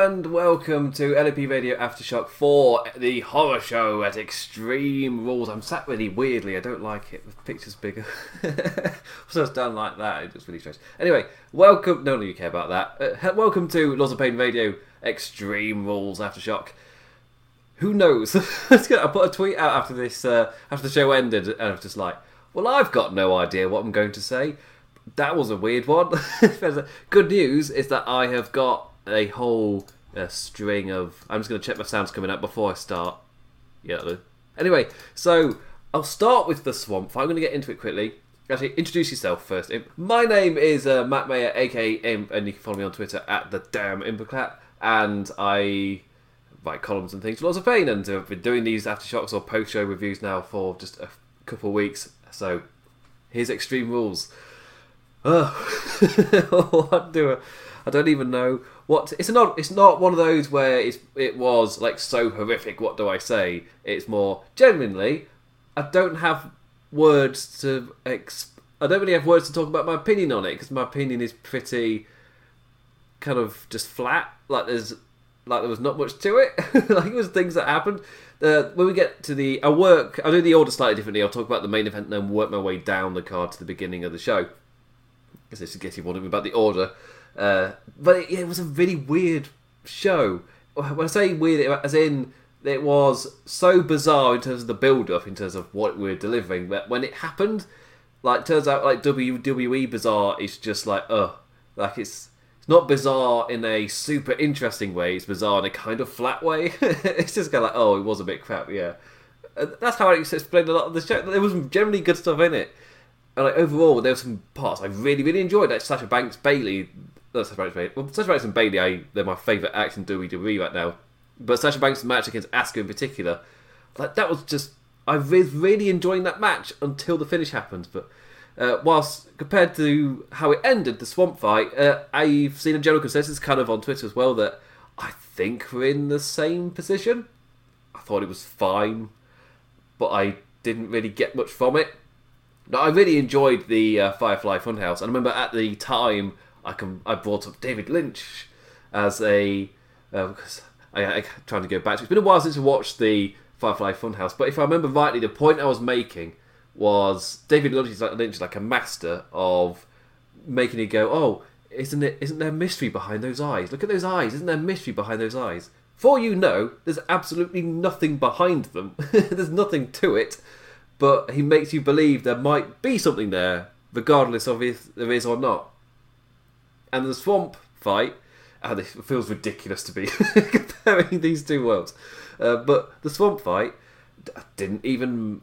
and welcome to LP Radio Aftershock for the horror show at Extreme Rules. I'm sat really weirdly, I don't like it. The picture's bigger. so it's done like that, it looks really strange. Anyway, welcome, no, no, you care about that. Uh, welcome to Lords of Pain Radio Extreme Rules Aftershock. Who knows? I put a tweet out after this, uh, after the show ended, and I was just like, well, I've got no idea what I'm going to say. That was a weird one. Good news is that I have got a whole uh, string of. I'm just going to check my sounds coming up before I start. Yeah. Anyway, so I'll start with the swamp. I'm going to get into it quickly. Actually, introduce yourself first. My name is uh, Matt Mayer, aka Imp, and you can follow me on Twitter at the damn Impoclat. And I write columns and things for Lords of Pain, and I've been doing these aftershocks or post show reviews now for just a couple weeks. So here's Extreme Rules. Uh, what do I, I don't even know what it's not. It's not one of those where it's it was like so horrific. What do I say? It's more genuinely. I don't have words to. Exp- I don't really have words to talk about my opinion on it because my opinion is pretty kind of just flat. Like there's like there was not much to it. like it was things that happened. Uh, when we get to the, I work. I do the order slightly differently. I'll talk about the main event and then work my way down the card to the beginning of the show. Because this is getting wondering about the order. Uh, but it, it, was a really weird show. When I say weird, as in it was so bizarre in terms of the build-up, in terms of what we are delivering. But when it happened, like turns out like WWE bizarre is just like uh, like it's it's not bizarre in a super interesting way. It's bizarre in a kind of flat way. it's just kind of like oh, it was a bit crap, yeah. And that's how I explained a lot of the show. There was generally good stuff in it. And like overall, there were some parts I really, really enjoyed. Like Sasha Banks Bayley, not Sasha Banks. Well, Sasha Banks and Bayley, I, they're my favourite acts in WWE right now. But Sasha Banks' match against Asuka in particular, like that was just I was really enjoying that match until the finish happened. But uh, whilst compared to how it ended, the swamp fight, uh, I've seen a general consensus kind of on Twitter as well that I think we're in the same position. I thought it was fine, but I didn't really get much from it. I really enjoyed the uh, Firefly Funhouse. I remember at the time I can I brought up David Lynch as a because uh, I, I trying to go back to. It's been a while since I watched the Firefly Funhouse, but if I remember rightly, the point I was making was David Lynch is like, Lynch is like a master of making you go, oh, isn't it? Isn't there mystery behind those eyes? Look at those eyes. Isn't there mystery behind those eyes? For you know, there's absolutely nothing behind them. there's nothing to it, but he makes you believe there might be something there, regardless of if there is or not and the swamp fight. And it feels ridiculous to be comparing these two worlds, uh, but the swamp fight didn't even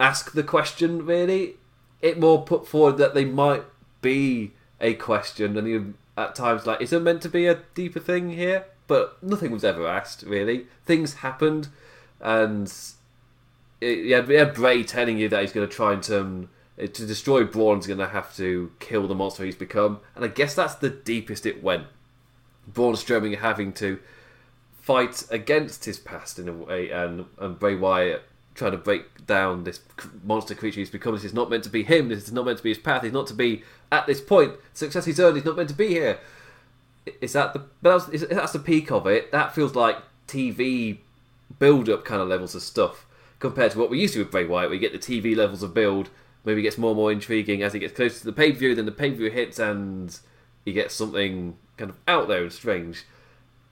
ask the question. Really, it more put forward that they might be a question, and you at times like, is there meant to be a deeper thing here? But nothing was ever asked. Really, things happened, and it, you had Bray telling you that he's going to try and turn Uh, to destroy Braun's going to have to kill the monster he's become, and I guess that's the deepest it went. Braun Strowman having to fight against his past in a way, and and Bray Wyatt trying to break down this monster creature he's become. This is not meant to be him. This is not meant to be his path. He's not to be at this point. Success he's earned. He's not meant to be here. Is that the? That's, that's the peak of it. That feels like TV build-up kind of levels of stuff compared to what we used to with Bray Wyatt. We get the TV levels of build maybe gets more and more intriguing as he gets closer to the pay per view. Then the pay per view hits and he gets something kind of out there and strange.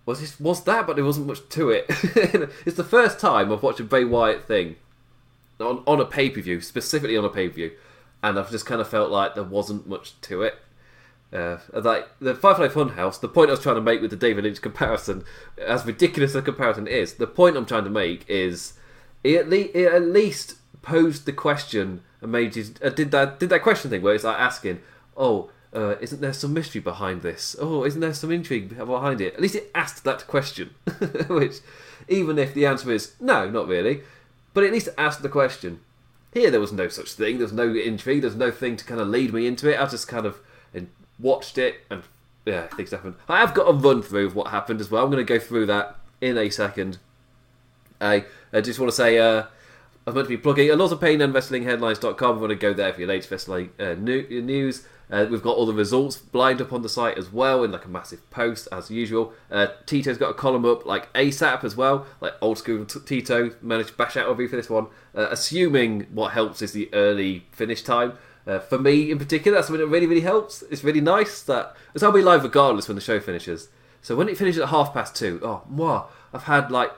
Was this was that? But there wasn't much to it. it's the first time I've watched a Bray Wyatt thing on on a pay per view, specifically on a pay per view, and I've just kind of felt like there wasn't much to it. Uh, like the Firefly Funhouse, the point I was trying to make with the David Lynch comparison, as ridiculous a comparison is, the point I'm trying to make is it at, le- it at least posed the question and made you uh, did that did that question thing where it's like asking, oh, uh, isn't there some mystery behind this? Oh, isn't there some intrigue behind it? At least it asked that question, which even if the answer is no, not really, but at least it asked the question. Here, there was no such thing. There's no intrigue. There's no thing to kind of lead me into it. I just kind of watched it and yeah, things happened. I have got a run through of what happened as well. I'm going to go through that in a second. I, I just want to say uh, I was meant to be plugging a lot of pain and wrestling headlines.com. You want to go there for your latest wrestling uh, news. Uh, we've got all the results lined up on the site as well in like a massive post as usual. Uh, Tito's got a column up like ASAP as well, like old school t- Tito managed to bash out of you for this one. Uh, assuming what helps is the early finish time. Uh, for me in particular, that's something that really really helps. It's really nice that it's I'll be live regardless when the show finishes. So when it finishes at half past two, oh, moi, I've had like uh,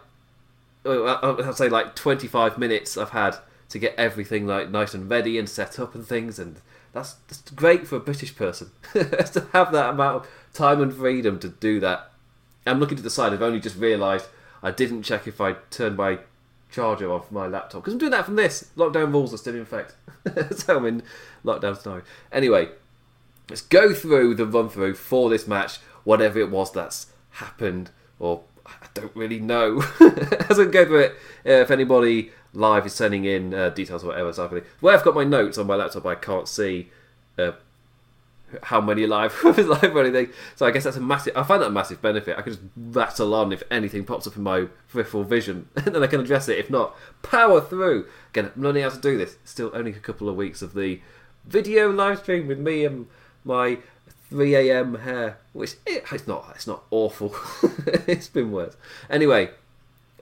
I'd say like 25 minutes I've had to get everything like nice and ready and set up and things and that's, great for a British person to have that amount of time and freedom to do that. I'm looking to the side. I've only just realised I didn't check if I turned my charger off my laptop because I'm doing that from this. Lockdown rules are still in effect, so I'm in lockdown scenario. Anyway, let's go through the run through for this match, whatever it was that's happened, or don't really know. As I go through it, uh, if anybody live is sending in uh, details or whatever. So Well, I've got my notes on my laptop, I can't see uh, how many live is live or anything. So I guess that's a massive. I find that a massive benefit. I can just rattle on if anything pops up in my peripheral vision, and then I can address it. If not, power through. Again, I'm learning how to do this. Still only a couple of weeks of the video live stream with me and my 3 a.m. hair, which it, it's not. It's not awful. it's been worse. Anyway,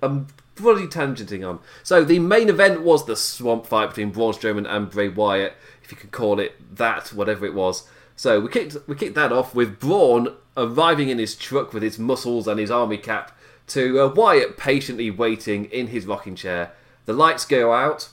I'm bloody tangenting on. So the main event was the swamp fight between Braun Strowman and Bray Wyatt, if you could call it that, whatever it was. So we kicked we kicked that off with Braun arriving in his truck with his muscles and his army cap to uh, Wyatt patiently waiting in his rocking chair. The lights go out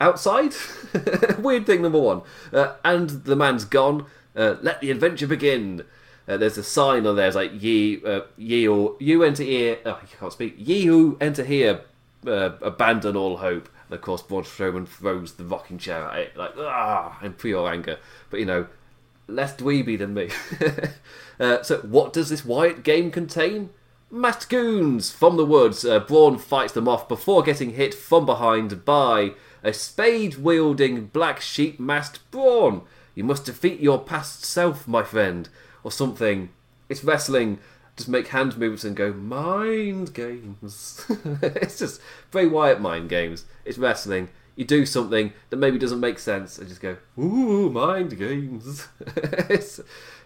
outside. Weird thing number one, uh, and the man's gone. Uh, let the adventure begin. Uh, there's a sign on there. It's like ye, uh, ye or you enter here. Oh, I can't speak. Ye who enter here, uh, abandon all hope. And of course, Braun Strowman throws the rocking chair at it, like ah, in pure anger. But you know, less dweeby than me. uh, so, what does this Wyatt game contain? Masked goons from the woods. Uh, Braun fights them off before getting hit from behind by a spade wielding black sheep masked Braun. You must defeat your past self, my friend or something. It's wrestling. Just make hand movements and go mind games. it's just Bray Wyatt mind games. It's wrestling. You do something that maybe doesn't make sense and just go ooh mind games.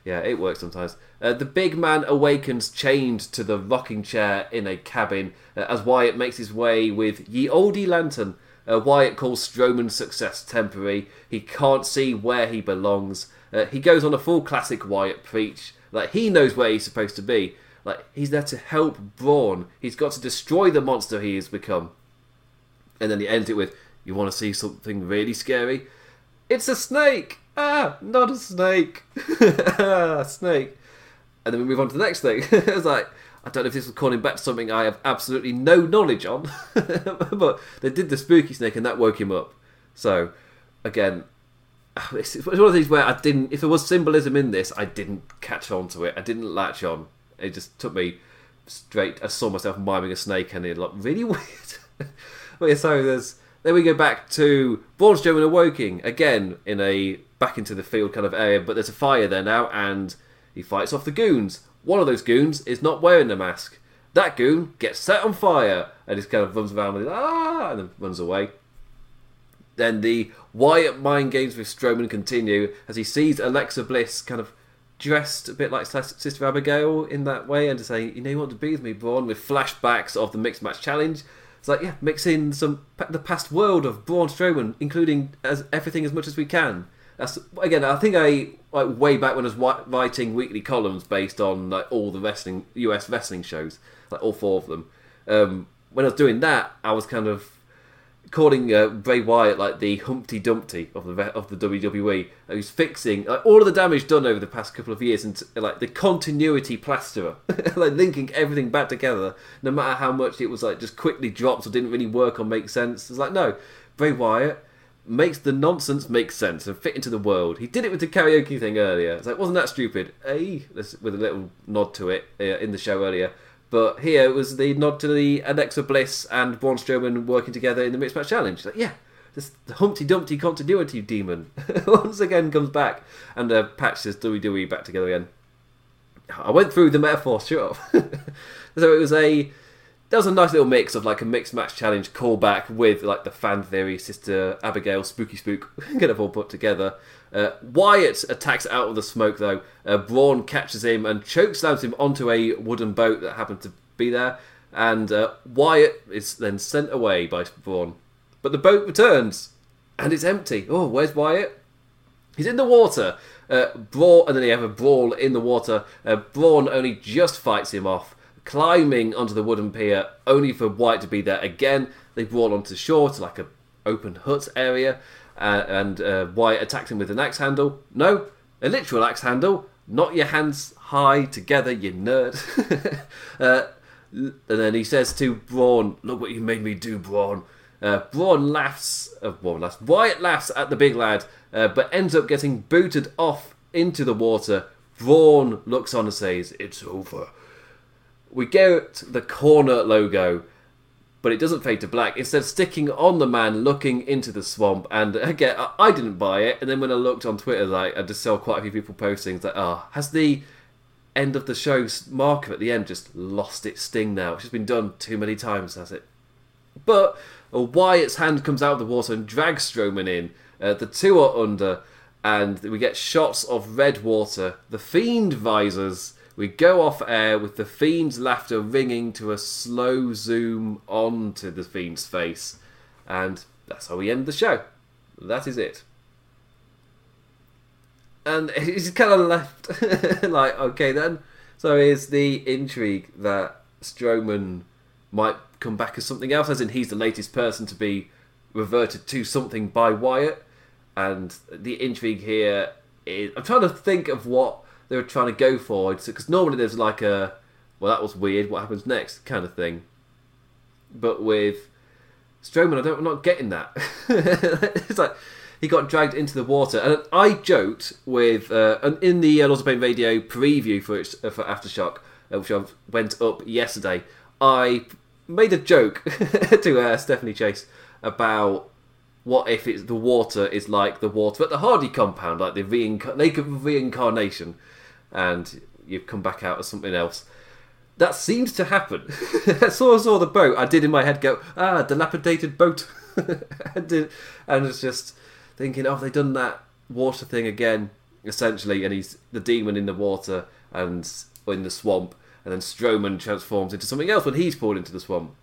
yeah, it works sometimes. Uh, the big man awakens chained to the rocking chair in a cabin uh, as Wyatt makes his way with Ye Olde Lantern. Uh, Wyatt calls Strowman's success temporary. He can't see where he belongs. Uh, he goes on a full classic Wyatt preach. Like he knows where he's supposed to be. Like he's there to help Braun. He's got to destroy the monster he has become. And then he ends it with, "You want to see something really scary? It's a snake! Ah, not a snake! snake!" And then we move on to the next thing. it's like, I don't know if this was calling back to something I have absolutely no knowledge on, but they did the spooky snake and that woke him up. So, again, it's, one of these where I didn't. If there was symbolism in this, I didn't catch on to it. I didn't latch on. It just took me straight. I saw myself miming a snake, and it looked really weird. but yeah, so there's. Then we go back to Braun Strowman awoking again in a back into the field kind of area, but there's a fire there now, and he fights off the goons. One of those goons is not wearing the mask. That goon gets set on fire and just kind of runs around with ah, and then runs away. Then the Wyatt mind games with Strowman continue as he sees Alexa Bliss kind of dressed a bit like Sister Abigail in that way and to say, you know, you want to be with me, Braun, with flashbacks of the mixed match challenge. It's like, yeah, mixing some the past world of Braun Strowman, including as everything as much as we can. That's again, I think I like way back when I was writing weekly columns based on like all the wrestling US wrestling shows, like all four of them. Um, when I was doing that, I was kind of calling uh, Bray Wyatt like the Humpty Dumpty of the of the WWE, who's fixing like all of the damage done over the past couple of years, and like the continuity plasterer, like linking everything back together, no matter how much it was like just quickly dropped or didn't really work or make sense. It's like no, Bray Wyatt makes the nonsense make sense and fit into the world. He did it with the karaoke thing earlier. It's like wasn't that stupid? Hey, with a little nod to it uh, in the show earlier. But here it was the nod to the Alexa Bliss and Braun Strowman working together in the Mixed Match Challenge. Like, yeah, this Humpty Dumpty continuity demon once again comes back and uh, patches WWE back together again. I went through the metaphor, sure. so it was a there was a nice little mix of like a mixed match challenge callback with like the fan theory sister Abigail spooky spook kind of all put together. Uh, Wyatt attacks out of the smoke though. Uh, Braun catches him and chokeslams him onto a wooden boat that happened to be there. And uh, Wyatt is then sent away by Braun. But the boat returns and it's empty. Oh, where's Wyatt? He's in the water. Uh, Braun, and then they have a brawl in the water. Uh, Braun only just fights him off, climbing onto the wooden pier, only for Wyatt to be there again. They brawl onto shore to like a open hut area, uh, and uh, Wyatt attacks him with an axe handle. No, a literal axe handle. Not your hands high together, you nerd. uh, and then he says to Braun, "Look what you made me do, Braun." Uh, Braun laughs. Uh, Braun laughs. Wyatt laughs at the big lad, uh, but ends up getting booted off into the water. Braun looks on and says, "It's over." We get the corner logo, but it doesn't fade to black. Instead, sticking on the man looking into the swamp. And again, I, didn't buy it. And then when I looked on Twitter, like I just saw quite a few people posting, that, "Ah, oh, has the end of the show's marker at the end just lost its sting now? It's just been done too many times, has it?" But Wyatt's hand comes out of the water and drags Strowman in. Uh, the two are under, and we get shots of red water. The Fiend visors. We go off air with the Fiend's laughter ringing to a slow zoom onto the Fiend's face. And that's how we end the show. That is it. And he's kind of left like, okay then. So is the intrigue that Strowman might come back as something else, as in he's the latest person to be reverted to something by Wyatt. And the intrigue here is. I'm trying to think of what they were trying to go for. Because normally there's like a. Well, that was weird, what happens next kind of thing. But with Strowman, I don't, I'm not getting that. it's like he got dragged into the water. And I joked with. Uh, in the uh, of Pain radio preview for, uh, for Aftershock, uh, which I went up yesterday, I made a joke to uh, Stephanie Chase about what if it's the water is like the water at the Hardy compound, like the reinc- of reincarnation, and you've come back out as something else. That seems to happen. I saw, saw the boat. I did in my head go, ah, dilapidated boat. I did, and was just thinking, oh, they've they done that water thing again? Essentially, and he's the demon in the water and in the swamp and then Strowman transforms into something else when he's pulled into the swamp.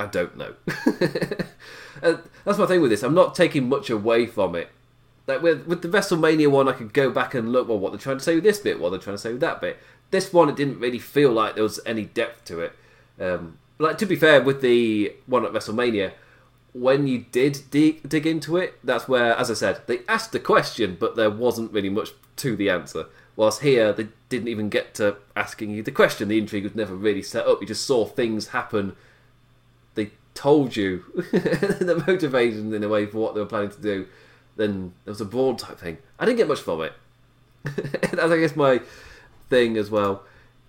I don't know. that's my thing with this. I'm not taking much away from it. Like with with the WrestleMania one, I could go back and look. Well, what they're trying to say with this bit, what they're trying to say with that bit. This one, it didn't really feel like there was any depth to it. Um, like to be fair, with the one at WrestleMania, when you did dig, dig into it, that's where, as I said, they asked the question, but there wasn't really much to the answer. Whilst here, they didn't even get to asking you the question. The intrigue was never really set up. You just saw things happen. They told you the motivation in a way for what they were planning to do. Then there was a broad type thing. I didn't get much from it. That's, I guess, my thing as well.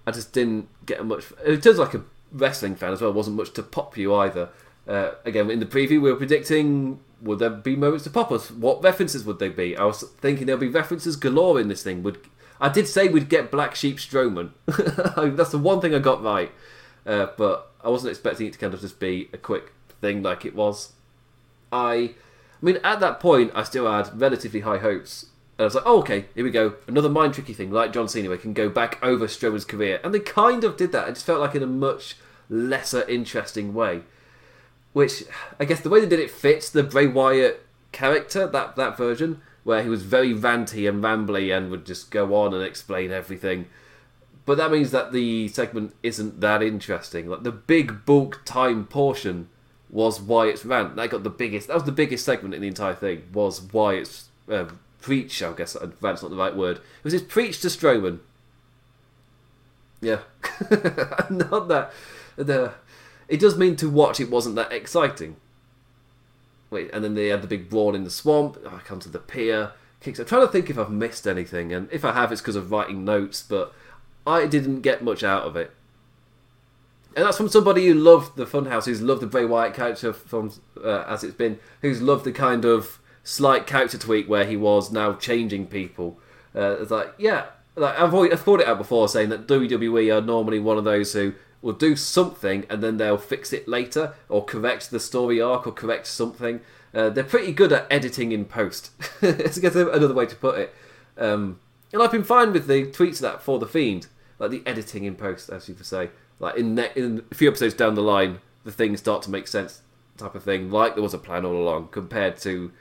I just didn't get much. Terms of like a wrestling fan as well, wasn't much to pop you either. Uh, again, in the preview, we were predicting would there be moments to pop us? What references would they be? I was thinking there'll be references galore in this thing. Would I did say we'd get Black Sheep Strowman. That's the one thing I got right. Uh, but I wasn't expecting it to kind of just be a quick thing like it was. I, I mean, at that point, I still had relatively high hopes. And I was like, oh, okay, here we go. Another mind tricky thing, like John Cena, where can go back over Strowman's career. And they kind of did that. It just felt like in a much lesser interesting way. Which, I guess the way they did it fits the Bray Wyatt character, that, that version where he was very ranty and rambly and would just go on and explain everything. But that means that the segment isn't that interesting. Like the big bulk time portion was Wyatt's rant. That got the biggest. That was the biggest segment in the entire thing. Was Wyatt's uh, preach? I guess rant's not the right word. It was his preach to Strowman. Yeah, not that. The, it does mean to watch. It wasn't that exciting. Wait, and then they had the big brawl in the swamp. I come to the pier. Kicks. I'm trying to think if I've missed anything, and if I have, it's because of writing notes. But I didn't get much out of it. And that's from somebody who loved the Funhouse, who's loved the Bray Wyatt character from uh, as it's been, who's loved the kind of slight character tweak where he was now changing people. Uh, it's like, yeah, like I've, I've thought it out before, saying that WWE are normally one of those who will do something and then they'll fix it later or correct the story arc or correct something. Uh, they're pretty good at editing in post. It's another way to put it. Um, and I've been fine with the tweets of that for the fiend, like the editing in post, as you say. Like in ne- in a few episodes down the line, the things start to make sense, type of thing. Like there was a plan all along, compared to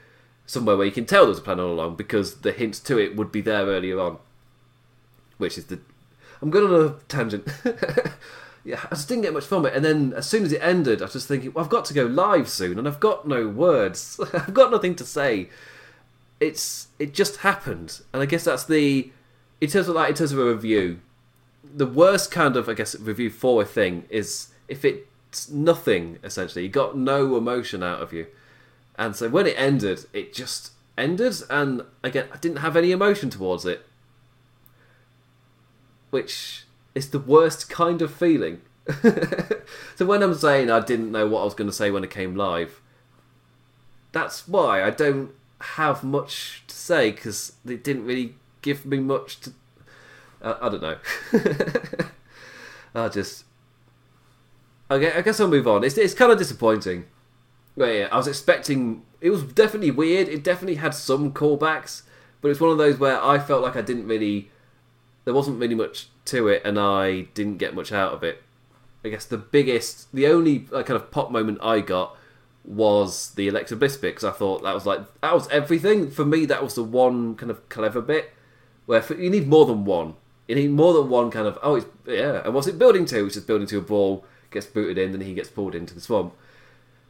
somewhere where you can tell there was a plan all along because the hints to it would be there earlier on. Which is the. I'm going on a tangent. yeah, I just didn't get much from it. And then as soon as it ended, I was just thinking, well, I've got to go live soon, and I've got no words. I've got nothing to say. It's it just happened, and I guess that's the in terms of like in terms of a review. The worst kind of I guess review for a thing is if it's nothing essentially. You got no emotion out of you, and so when it ended, it just ended, and again I didn't have any emotion towards it, which is the worst kind of feeling. so when I'm saying I didn't know what I was going to say when it came live, that's why I don't have much to say because they didn't really give me much to. Uh, I don't know. I just. Okay, I guess I'll move on. It's it's kind of disappointing. But yeah, I was expecting. It was definitely weird. It definitely had some callbacks, but it's one of those where I felt like I didn't really. There wasn't really much to it, and I didn't get much out of it. I guess the biggest, the only kind of pop moment I got was the Alexa Bliss bit because I thought that was like that was everything for me. That was the one kind of clever bit where for, you need more than one. You need more than one kind of oh it's yeah. And what's it building to? It's just building to a ball gets booted in, then he gets pulled into the swamp.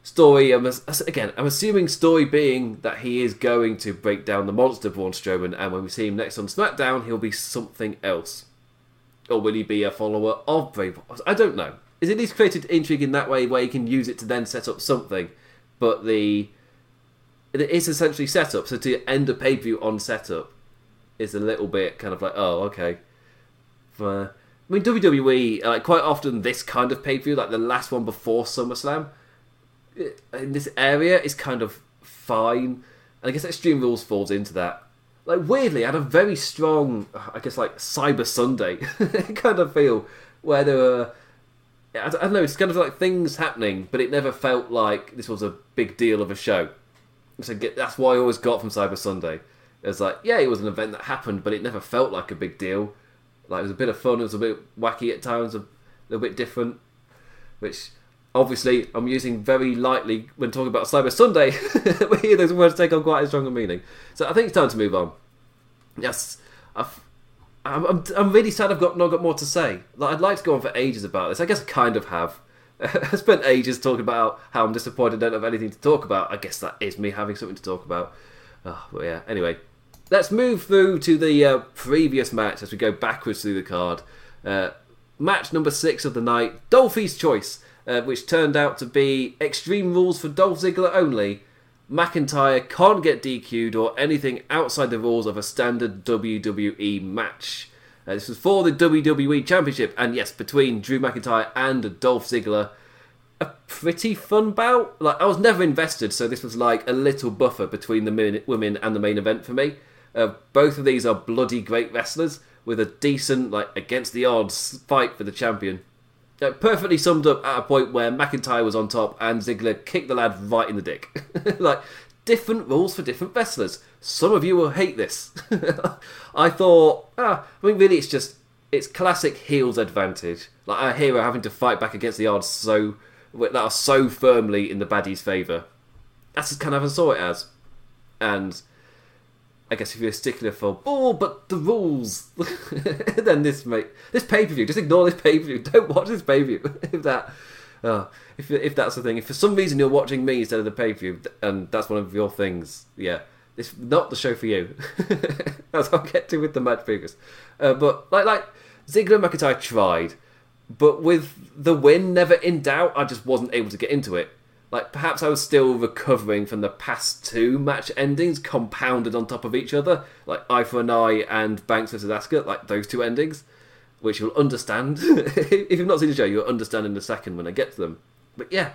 Story, I'm, again, I'm assuming story being that he is going to break down the monster Braun Strowman, and when we see him next on SmackDown, he'll be something else. Or will he be a follower of Bray I don't know. Is it least created intrigue in that way where you can use it to then set up something? but the it is essentially setup. So to end a pay per view on setup is a little bit kind of like, oh, okay. For, I mean, WWE uh, like quite often this kind of pay per view, like the last one before SummerSlam, uh, in this area is kind of fine. And I guess Extreme Rules falls into that. Like weirdly, I had a very strong, I guess like Cyber Sunday kind of feel where there were I don't know. It's kind of like things happening, but it never felt like this was a big deal of a show. So that's what I always got from Cyber Sunday. It's like, yeah, it was an event that happened, but it never felt like a big deal. Like it was a bit of fun. It was a bit wacky at times, a little bit different. Which obviously I'm using very lightly when talking about Cyber Sunday. we hear those words take on quite a stronger meaning. So I think it's time to move on. Yes, I'm, I'm, I'm really sad I've got not got more to say. Like, I'd like to go on for ages about this. I guess I kind of have. I spent ages talking about how I'm disappointed I don't have anything to talk about. I guess that is me having something to talk about. Oh, but yeah, anyway. Let's move through to the uh, previous match as we go backwards through the card. Uh, match number six of the night Dolphy's Choice, uh, which turned out to be Extreme Rules for Dolph Ziggler only. McIntyre can't get DQ'd or anything outside the rules of a standard WWE match. Uh, this was for the WWE Championship, and yes, between Drew McIntyre and Dolph Ziggler. A pretty fun bout. Like I was never invested, so this was like a little buffer between the women and the main event for me. Uh, both of these are bloody great wrestlers with a decent, like against the odds fight for the champion. Uh, perfectly summed up at a point where McIntyre was on top and Ziggler kicked the lad right in the dick. like, different rules for different wrestlers. Some of you will hate this. I thought, ah, I mean, really, it's just, it's classic heels advantage. Like, a hero having to fight back against the odds so, that are so firmly in the baddie's favour. That's kind of how I saw it as. And I guess if you're a stickler for oh, but the rules, then this make this pay per view. Just ignore this pay per view. Don't watch this pay per view. if that, uh, if if that's the thing. If for some reason you're watching me instead of the pay per view, and that's one of your things, yeah, it's not the show for you. As I'll get to with the match previous. Uh, but like like Ziggler McIntyre tried, but with the win never in doubt, I just wasn't able to get into it like perhaps I was still recovering from the past two match endings compounded on top of each other, like Eye for an Eye and Banks vs Asuka, like those two endings, which you'll understand if you've not seen the show. You'll understand in a second when I get to them. But yeah,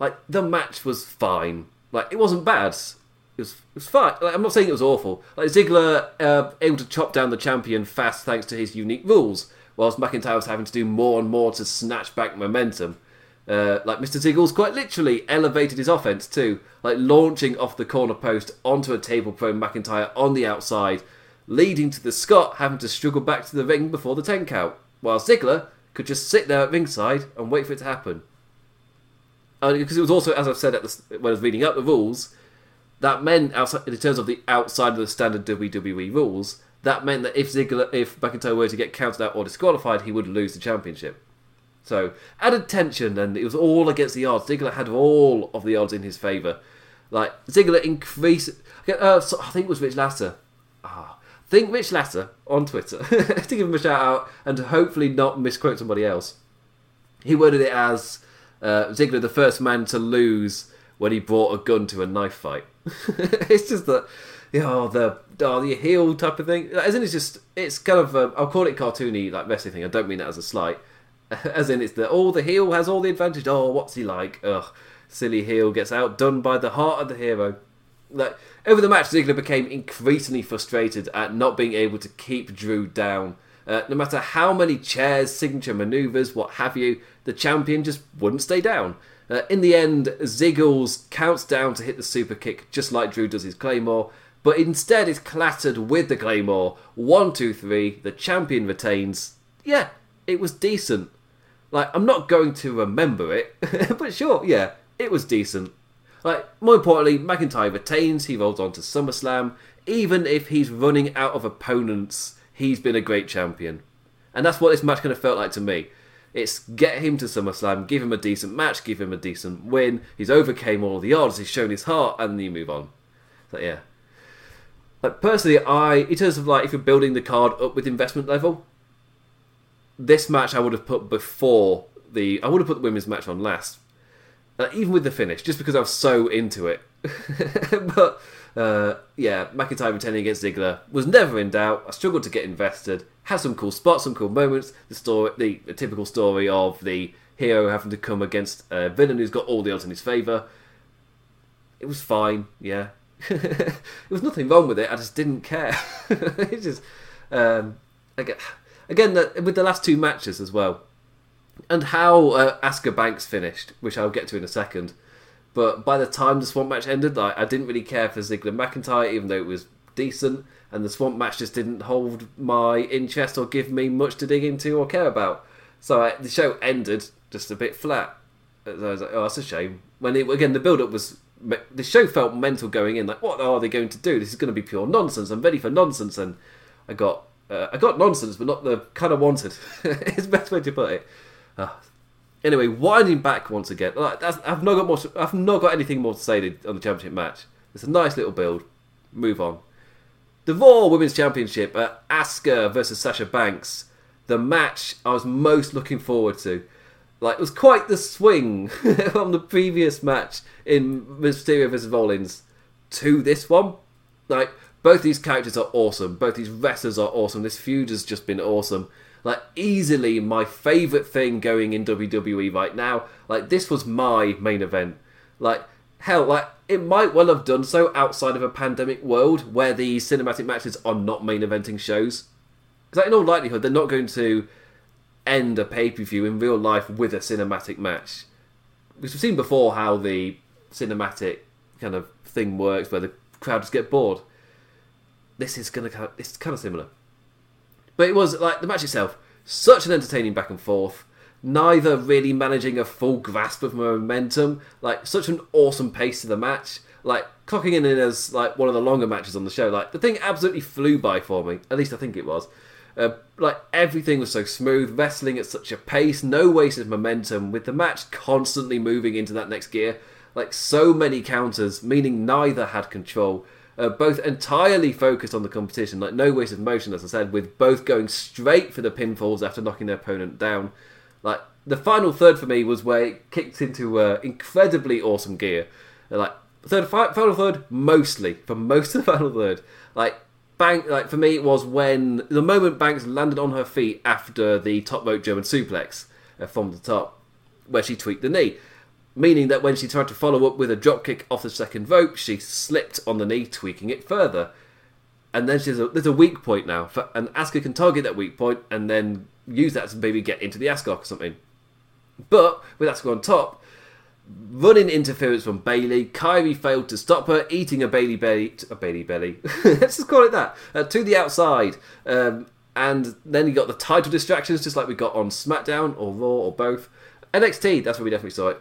like the match was fine. Like it wasn't bad. It was, it was fine. Like, I'm not saying it was awful. Like Ziggler uh, able to chop down the champion fast thanks to his unique rules, whilst McIntyre was having to do more and more to snatch back momentum Uh, like Mr. Ziggles quite literally elevated his offense too, like launching off the corner post onto a table prone McIntyre on the outside, leading to the Scot having to struggle back to the ring before the 10 count, while Ziggler could just sit there at ringside and wait for it to happen. Because it was also, as I've said the, when I was reading up the rules, that meant outside in terms of the outside of the standard WWE rules, that meant that if Ziggler, if McIntyre were to get counted out or disqualified, he would lose the championship. So added tension, and it was all against the odds. Ziggler had all of the odds in his favour. Like Ziggler increased. Uh, so I think it was Rich Latter. Ah, think Rich Latter on Twitter to give him a shout out and to hopefully not misquote somebody else. He worded it as uh, Ziggler the first man to lose when he brought a gun to a knife fight. it's just that, you know, the oh, the heel type of thing. Isn't it just it's kind of um, I'll call it cartoony like wrestling thing. I don't mean that as a slight. As in, it's the oh the heel has all the advantage. Oh, what's he like? Ugh, silly heel gets outdone by the heart of the hero. Like over the match, Ziggler became increasingly frustrated at not being able to keep Drew down. Uh, no matter how many chairs, signature maneuvers, what have you, the champion just wouldn't stay down. Uh, in the end, Ziggles counts down to hit the super kick just like Drew does his Claymore, but instead is clattered with the Claymore. One, two, three. The champion retains. Yeah, it was decent. Like, I'm not going to remember it, but sure, yeah, it was decent. Like, more importantly, McIntyre retains, he rolls on to SummerSlam. Even if he's running out of opponents, he's been a great champion. And that's what this match kind of felt like to me. It's get him to SummerSlam, give him a decent match, give him a decent win. He's overcame all the odds, he's shown his heart, and you move on. So yeah. Like personally, I in terms of like if you're building the card up with investment level, this match I would have put before the I would have put the women's match on last, uh, even with the finish, just because I was so into it. but uh, yeah, McIntyre retaining against Ziggler was never in doubt. I struggled to get invested. Had some cool spots, some cool moments. The story, the, the typical story of the hero having to come against a villain who's got all the odds in his favour. It was fine, yeah. there was nothing wrong with it. I just didn't care. it's just um, again, again the, with the last two matches as well, and how uh, Asuka Banks finished, which I'll get to in a second. But by the time the Swamp match ended, I didn't really care for Ziggler McIntyre, even though it was decent, and the Swamp match just didn't hold my interest or give me much to dig into or care about. So I, the show ended just a bit flat. So I was like, oh, that's a shame. When it, again the build up was the show felt mental going in. Like, what are they going to do? This is going to be pure nonsense. I'm ready for nonsense, and I got uh, I got nonsense, but not the kind I wanted. it's the best way to put it. Uh, anyway, winding back once again. Like, I've not got more. I've not got anything more to say on the championship match. It's a nice little build. Move on. The Raw Women's Championship, uh, Asuka versus Sasha Banks. The match I was most looking forward to. Like, it was quite the swing from the previous match in Mysterio versus Rollins to this one. Like, both these characters are awesome. Both these wrestlers are awesome. This feud has just been awesome. Like, easily my favourite thing going in WWE right now. Like, this was my main event. Like, hell, like, it might well have done so outside of a pandemic world where the cinematic matches are not main eventing shows. Because, like, in all likelihood, they're not going to end a pay per view in real life with a cinematic match. Because we've seen before how the cinematic kind of thing works, where the crowd just get bored. This is gonna kind of, it's kind of similar, but it was like the match itself, such an entertaining back and forth. Neither really managing a full grasp of momentum, like such an awesome pace to the match. Like clocking in as like one of the longer matches on the show. Like the thing absolutely flew by for me. At least I think it was. Uh, like everything was so smooth, wrestling at such a pace, no wasted momentum, with the match constantly moving into that next gear. Like so many counters, meaning neither had control. Uh, both entirely focused on the competition, like no waste of motion, as I said, with both going straight for the pinfalls after knocking their opponent down. Like the final third for me was where it kicked into uh, incredibly awesome gear. Uh, like third, final third, mostly for most of the final third. Like Bank, like for me, it was when the moment Banks landed on her feet after the top rope German suplex uh, from the top, where she tweaked the knee, meaning that when she tried to follow up with a drop kick off the second rope, she slipped on the knee, tweaking it further. And then there's a, there's a weak point now, for, and Asuka can target that weak point and then use that to maybe get into the Ascot or something. But with Asuka on top, running interference from Bayley, Kairi failed to stop her, eating a Bayley belly, a Bayley belly. Let's just call it that uh, to the outside. Um, and then you got the title distractions, just like we got on SmackDown or Raw or both. NXT, that's where we definitely saw it.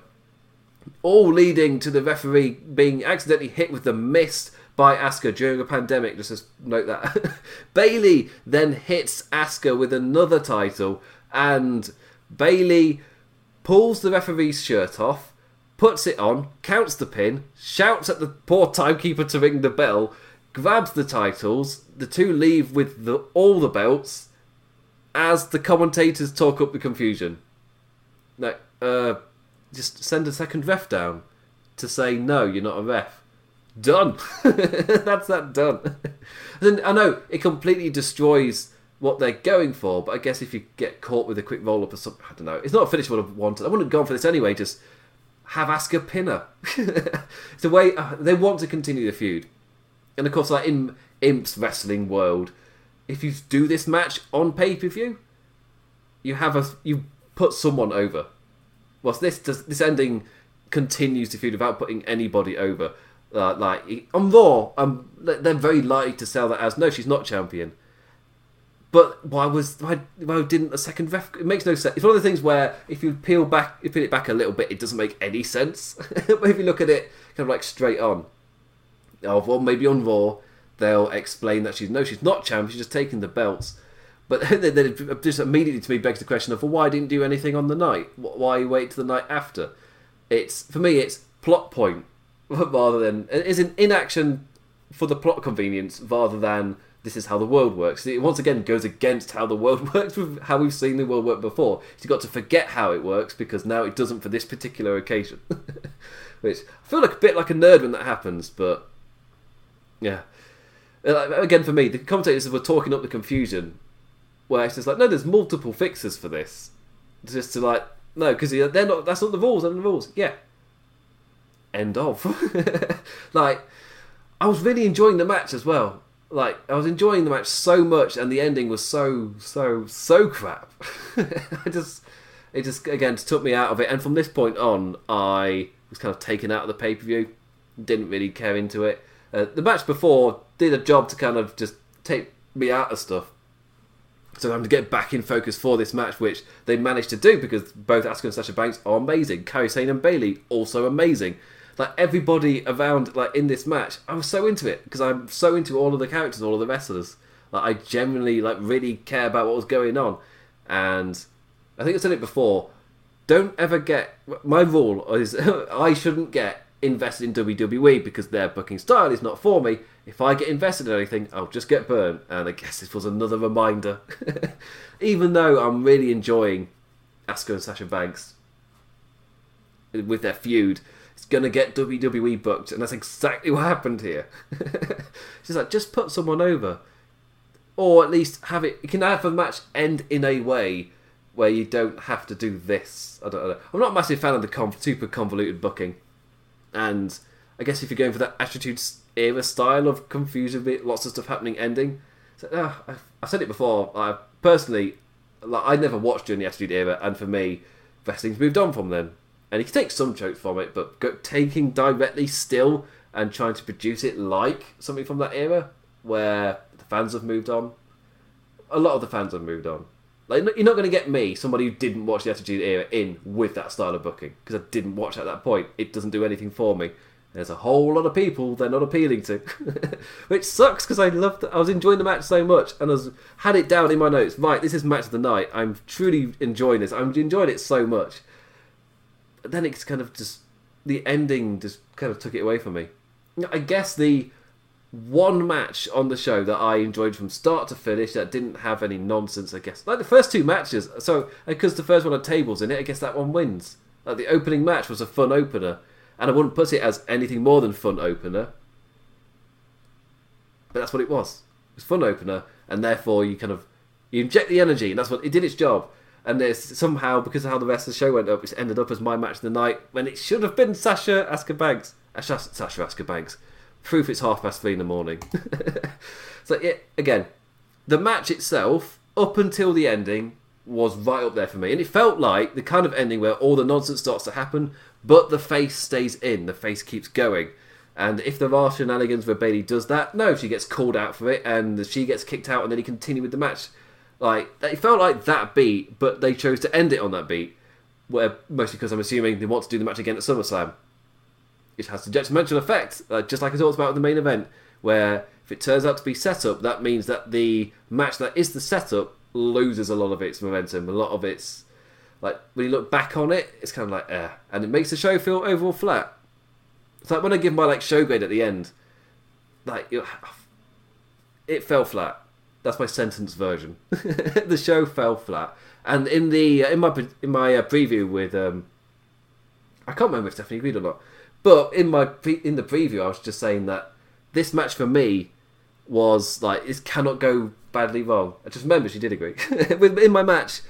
All leading to the referee being accidentally hit with the mist by Asuka during a pandemic. Just note that. Bayley then hits Asuka with another title, and Bayley pulls the referee's shirt off, puts it on, counts the pin, shouts at the poor timekeeper to ring the bell, grabs the titles. The two leave with the, all the belts as the commentators talk up the confusion. No, uh, just send a second ref down to say no, you're not a ref. Done. That's that done. then I know it completely destroys what they're going for, but I guess if you get caught with a quick roll up or something, I don't know. It's not a finish what I've wanted. I wouldn't have gone for this anyway. Just have Asuka pinner. it's the way uh, they want to continue the feud, and of course, like in Imp's wrestling world, if you do this match on pay per view, you have a you put someone over. Whilst this does, this ending continues to feud without putting anybody over. Uh, like on Raw, um, they're very likely to sell that as no, she's not champion. But why was why, why didn't the second ref? It makes no sense. It's one of the things where if you peel back, you peel it back a little bit, it doesn't make any sense. but if you look at it kind of like straight on, oh well, maybe on Raw they'll explain that she's no, she's not champion. She's just taking the belts. But then it just immediately to me begs the question of well, why didn't you do anything on the night? Why wait to the night after? It's for me, it's plot point rather than is an inaction for the plot convenience rather than this is how the world works. It once again goes against how the world works with how we've seen the world work before. You've got to forget how it works because now it doesn't for this particular occasion. Which I feel like a bit like a nerd when that happens, but yeah. Uh, again, for me, the commentators were talking up the confusion, where it's just like, no, there's multiple fixes for this. Just to like, no, because they're not. That's not the rules. They're the rules. Yeah. End of. like, I was really enjoying the match as well like I was enjoying the match so much, and the ending was so so so crap. I just it just again took me out of it, and from this point on, I was kind of taken out of the pay per view. Didn't really care into it. Uh, the match before did a job to kind of just take me out of stuff. So I'm to get back in focus for this match, which they managed to do because both Asuka and Sasha Banks are amazing. Kairi Sane and Bayley also amazing like everybody around like in this match, I was so into it because I'm so into all of the characters, all of the wrestlers. Like I genuinely like really care about what was going on, and I think I've said it before. Don't ever get my rule is I shouldn't get invested in WWE because their booking style is not for me. If I get invested in anything, I'll just get burned. And I guess this was another reminder. Even though I'm really enjoying Asuka and Sasha Banks with their feud, it's gonna get WWE booked, and that's exactly what happened here. She's like, just put someone over, or at least have it. You can have a match end in a way where you don't have to do this. I don't know. I'm not a massive fan of the conv- super convoluted booking, and I guess if you're going for that Attitude Era style of confusion, bit, lots of stuff happening, ending. So, uh, I've, I've, said it before. I personally, like, I never watched during the Attitude Era, and for me, wrestling's moved on from then and you can take some jokes from it, but go, taking directly still and trying to produce it like something from that era where the fans have moved on. A lot of the fans have moved on. Like you're not going to get me, somebody who didn't watch the Attitude Era, in with that style of booking because I didn't watch at that point. It doesn't do anything for me. There's a whole lot of people they're not appealing to, which sucks because I loved. I was enjoying the match so much, and I was, had it down in my notes. Right, this is match of the night. I'm truly enjoying this. I'm enjoying it so much but then it's kind of just the ending just kind of took it away from me. I guess the one match on the show that I enjoyed from start to finish that didn't have any nonsense. I guess like the first two matches. So because the first one had tables in it, I guess that one wins. Like the opening match was a fun opener, and I wouldn't put it as anything more than fun opener. But that's what it was. It was fun opener, and therefore you kind of you inject the energy, and that's what it did its job and it's somehow because of how the rest of the show went up, it's ended up as my match of the night when it should have been Sasha Asuka Banks. Sasha Asuka Banks. Proof it's half past three in the morning. so yeah, again, the match itself, up until the ending, was right up there for me, and it felt like the kind of ending where all the nonsense starts to happen, but the face stays in, the face keeps going. And if there are shenanigans where Bayley does that, no, she gets called out for it, and she gets kicked out, and then he continue with the match. Like it felt like that beat, but they chose to end it on that beat, where mostly because I'm assuming they want to do the match again at SummerSlam. It has a detrimental effect, uh, just like I talked about with the main event, where if it turns out to be setup, that means that the match that is the setup loses a lot of its momentum, a lot of its like when you look back on it, it's kind of like eh, and it makes the show feel overall flat. It's like when I give my like show grade at the end, like it, fell flat. That's my sentence version. the show fell flat, and in the in my in my uh, preview with um, I can't remember if Stephanie agreed or not, but in my in the preview I was just saying that this match for me was like it cannot go badly wrong. I just remember she did agree. in my match,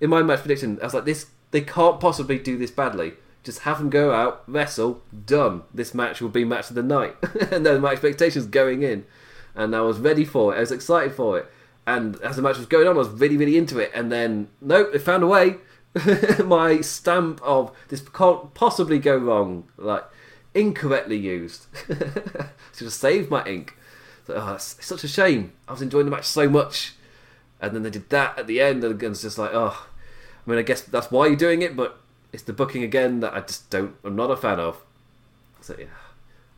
in my match prediction, I was like, this they can't possibly do this badly. Just have them go out, wrestle, done. This match will be match of the night. and then my expectations going in, and I was ready for it. I was excited for it. And as the match was going on, I was really, really into it. And then, nope, they found a way. my stamp of this can't possibly go wrong, like incorrectly used. Should have saved my ink. So, oh, it's such a shame. I was enjoying the match so much, and then they did that at the end, and it's just like, oh. I mean, I guess that's why you're doing it, but it's the booking again that I just don't. I'm not a fan of. So yeah.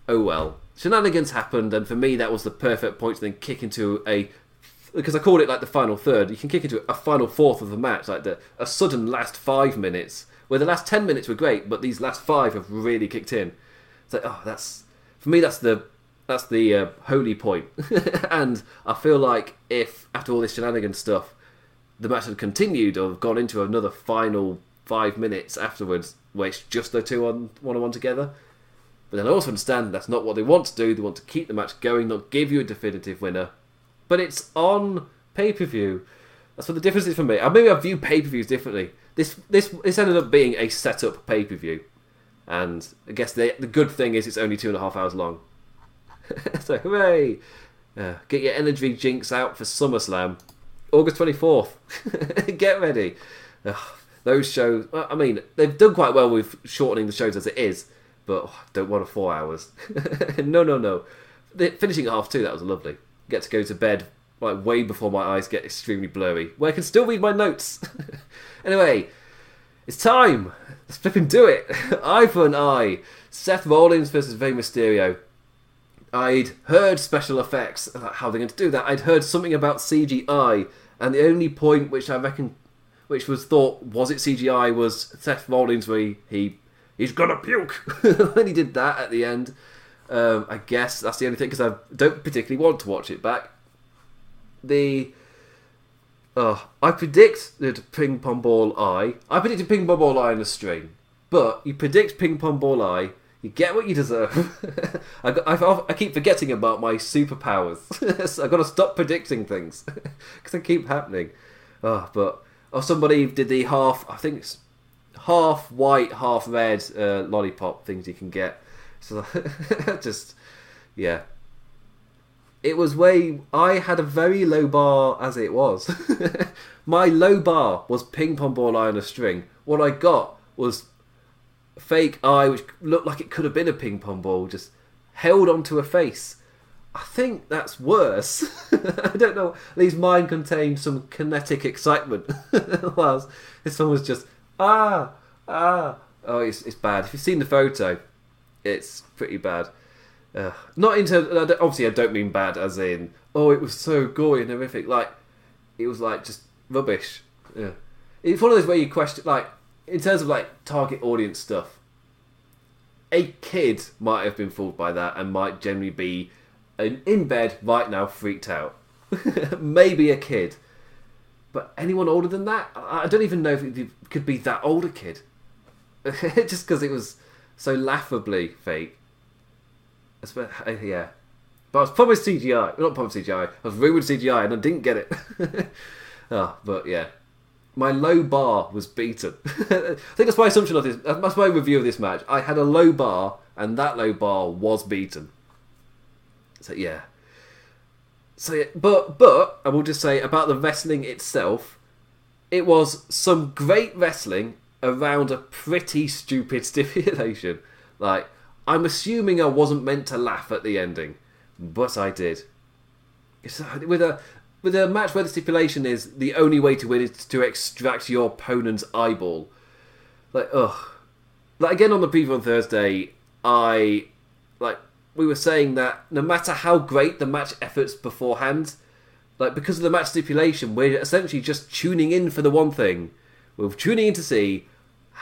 Oh well. Shenanigans happened, and for me, that was the perfect point to then kick into a because I called it like the final third. You can kick into a final fourth of the match, like the a sudden last five minutes, where the last ten minutes were great, but these last five have really kicked in. It's like, oh, that's for me. That's the that's the uh, holy point. and I feel like if after all this shenanigans stuff, the match had continued or gone into another final five minutes afterwards, where it's just the two on one on one together. But then I also understand that's not what they want to do. They want to keep the match going, not give you a definitive winner. But it's on pay per view. That's what the difference is for me. Maybe I view pay per views differently. This this this ended up being a setup pay per view, and I guess the the good thing is it's only two and a half hours long. so hooray! Uh, get your energy jinx out for SummerSlam, August twenty fourth. get ready. Ugh, those shows. I mean, they've done quite well with shortening the shows as it is, but oh, don't want a four hours. no, no, no. The, finishing at half two, that was lovely. Get to go to bed like way before my eyes get extremely blurry, where I can still read my notes. anyway, it's time. Let's flip and do it. eye for an eye. Seth Rollins versus Rey Mysterio. I'd heard special effects, how they're going to do that. I'd heard something about CGI, and the only point which I reckon, which was thought was it CGI, was Seth Rollins where he, he he's gonna puke when he did that at the end. Um, I guess that's the only thing because I don't particularly want to watch it back. The uh, I predicted ping pong ball eye. I predicted ping pong ball eye in a string, but you predict ping pong ball eye you get what you deserve. I, I, I, keep forgetting about my superpowers. so I've got to stop predicting things because they keep happening. Oh, but oh, somebody did the half. I think it's half white, half red uh, lollipop things you can get. So just yeah, it was way. I had a very low bar as it was. my low bar was ping pong ball eye on a string. What I got was fake eye, which looked like it could have been a ping pong ball, just held onto a face. I think that's worse. I don't know. At least mine contained some kinetic excitement, whilst this one was just ah ah. Oh, it's it's bad. If you've seen the photo, it's pretty bad. Uh, not in terms. Obviously, I don't mean bad as in oh, it was so gory and horrific. Like it was like just rubbish. Yeah, it's one of those where you question like in terms of like target audience stuff, a kid might have been fooled by that and might generally be in bed right now, freaked out. Maybe a kid, but anyone older than that, I don't even know if it could be that older kid. Just because it was so laughably fake. Uh, yeah, but I was promised CGI. Not promised CGI. I was rumored CGI, and I didn't get it. oh, but yeah, my low bar was beaten. I think that's my assumption of this. That's my review of this match. I had a low bar, and that low bar was beaten. So yeah. So yeah, but but I will just say about the wrestling itself. it was some great wrestling around a pretty stupid stipulation. Like, I'm assuming I wasn't meant to laugh at the ending, but I did. Uh, with a with a match where the stipulation is the only way to win is to extract your opponent's eyeball. Like, ugh. Like again on the preview on Thursday, I like we were saying that no matter how great the match efforts beforehand, like because of the match stipulation, we're essentially just tuning in for the one thing. We're tuning in to see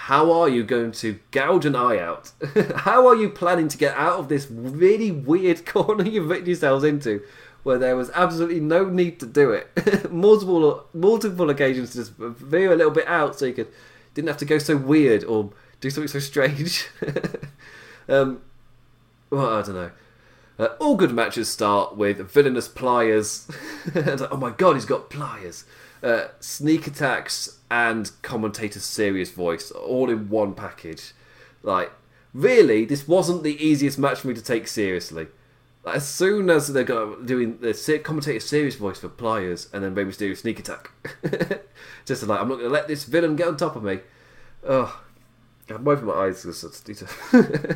how are you going to gouge an eye out? how are you planning to get out of this really weird corner you've written yourselves into? Where there was absolutely no need to do it. multiple multiple occasions to just veer a little bit out so you could didn't have to go so weird or do something so strange. um, well, I don't know. Uh, all good matches start with villainous pliers. oh my god, he's got pliers. Uh, sneak attacks and commentator's serious voice all in one package. Like, really, this wasn't the easiest match for me to take seriously. Like, as soon as they got doing the commentator's serious voice for pliers and then Rey Mysterio sneak attack, just like I'm not going to let this villain get on top of me. Oh, I'm wiping my eyes because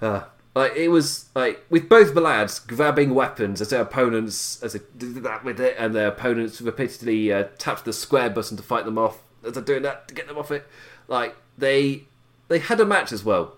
uh, like it was like with both the lads grabbing weapons as their opponents as they did that with it, and their opponents repeatedly uh, tapped the square button to fight them off as they're doing that to get them off it. Like they they had a match as well.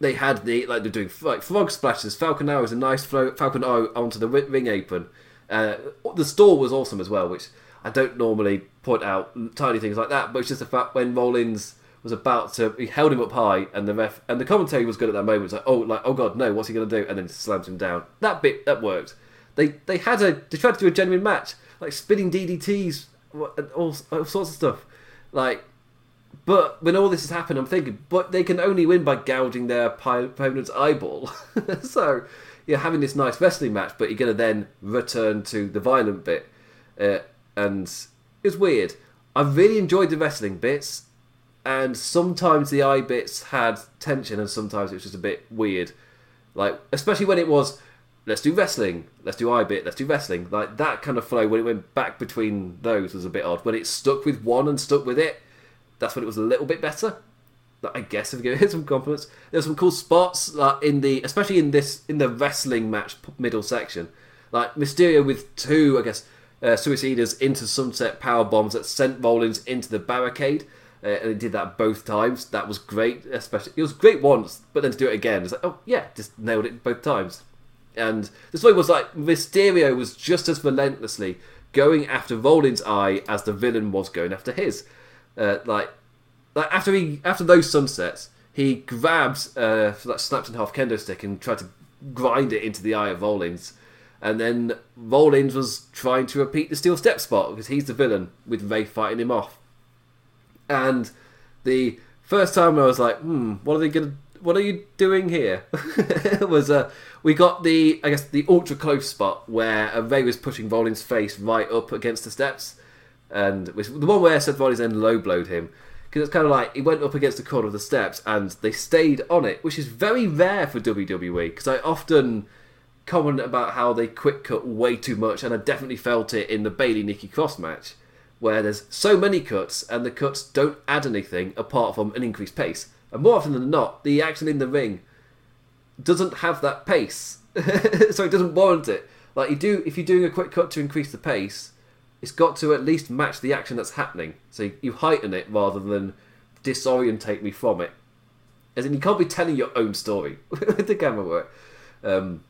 They had the like they're doing like frog splashes. Falcon Arrow is a nice flow, Falcon Arrow onto the ring apron. Uh, the store was awesome as well, which I don't normally point out tiny things like that, but it's just the fact when Rollins was about to he held him up high and the ref and the commentary was good at that moment. It's like oh like oh god no what's he gonna do and then slams him down. That bit that worked. They they had a they tried to do a genuine match like spinning DDTs and all, all sorts of stuff like. But when all this has happened, I'm thinking, but they can only win by gouging their opponent's eyeball. so you're having this nice wrestling match, but you're going to then return to the violent bit. Uh, and it's weird. I really enjoyed the wrestling bits and sometimes the eye bits had tension, and sometimes it was just a bit weird. Like especially when it was, let's do wrestling, let's do eye bit, let's do wrestling. Like that kind of flow when it went back between those was a bit odd. When it stuck with one and stuck with it, that's when it was a little bit better. I guess if you give it some compliments, there's some cool spots like in the, especially in this in the wrestling match middle section, like Mysterio with two, I guess, uh, suicidas into sunset power bombs that sent Rollins into the barricade uh, and he did that both times. That was great, especially it was great once, but then to do it again, it's like oh yeah, just nailed it both times. And the story was like Mysterio was just as relentlessly going after Rollins' eye as the villain was going after his. Uh, like, like after he after those sunsets, he grabs uh, that snapped in half kendo stick and tried to grind it into the eye of Rollins. And then Rollins was trying to repeat the steel step spot because he's the villain with Rey fighting him off. And the first time I was like, hmm, what are they gonna? What are you doing here? was uh, we got the I guess the ultra close spot where Rey was pushing Rollins' face right up against the steps, and the one where Seth Rollins then low blowed him because it's kind of like he went up against the corner of the steps and they stayed on it, which is very rare for WWE because I often comment about how they quick cut way too much, and I definitely felt it in the Bayley Nikki Cross match where there's so many cuts and the cuts don't add anything apart from an increased pace. And more often than not, the action in the ring doesn't have that pace, so it doesn't warrant it. Like you do, if you're doing a quick cut to increase the pace, it's got to at least match the action that's happening. So you heighten it rather than disorientate me from it. As in, you can't be telling your own story with the camera work. Um,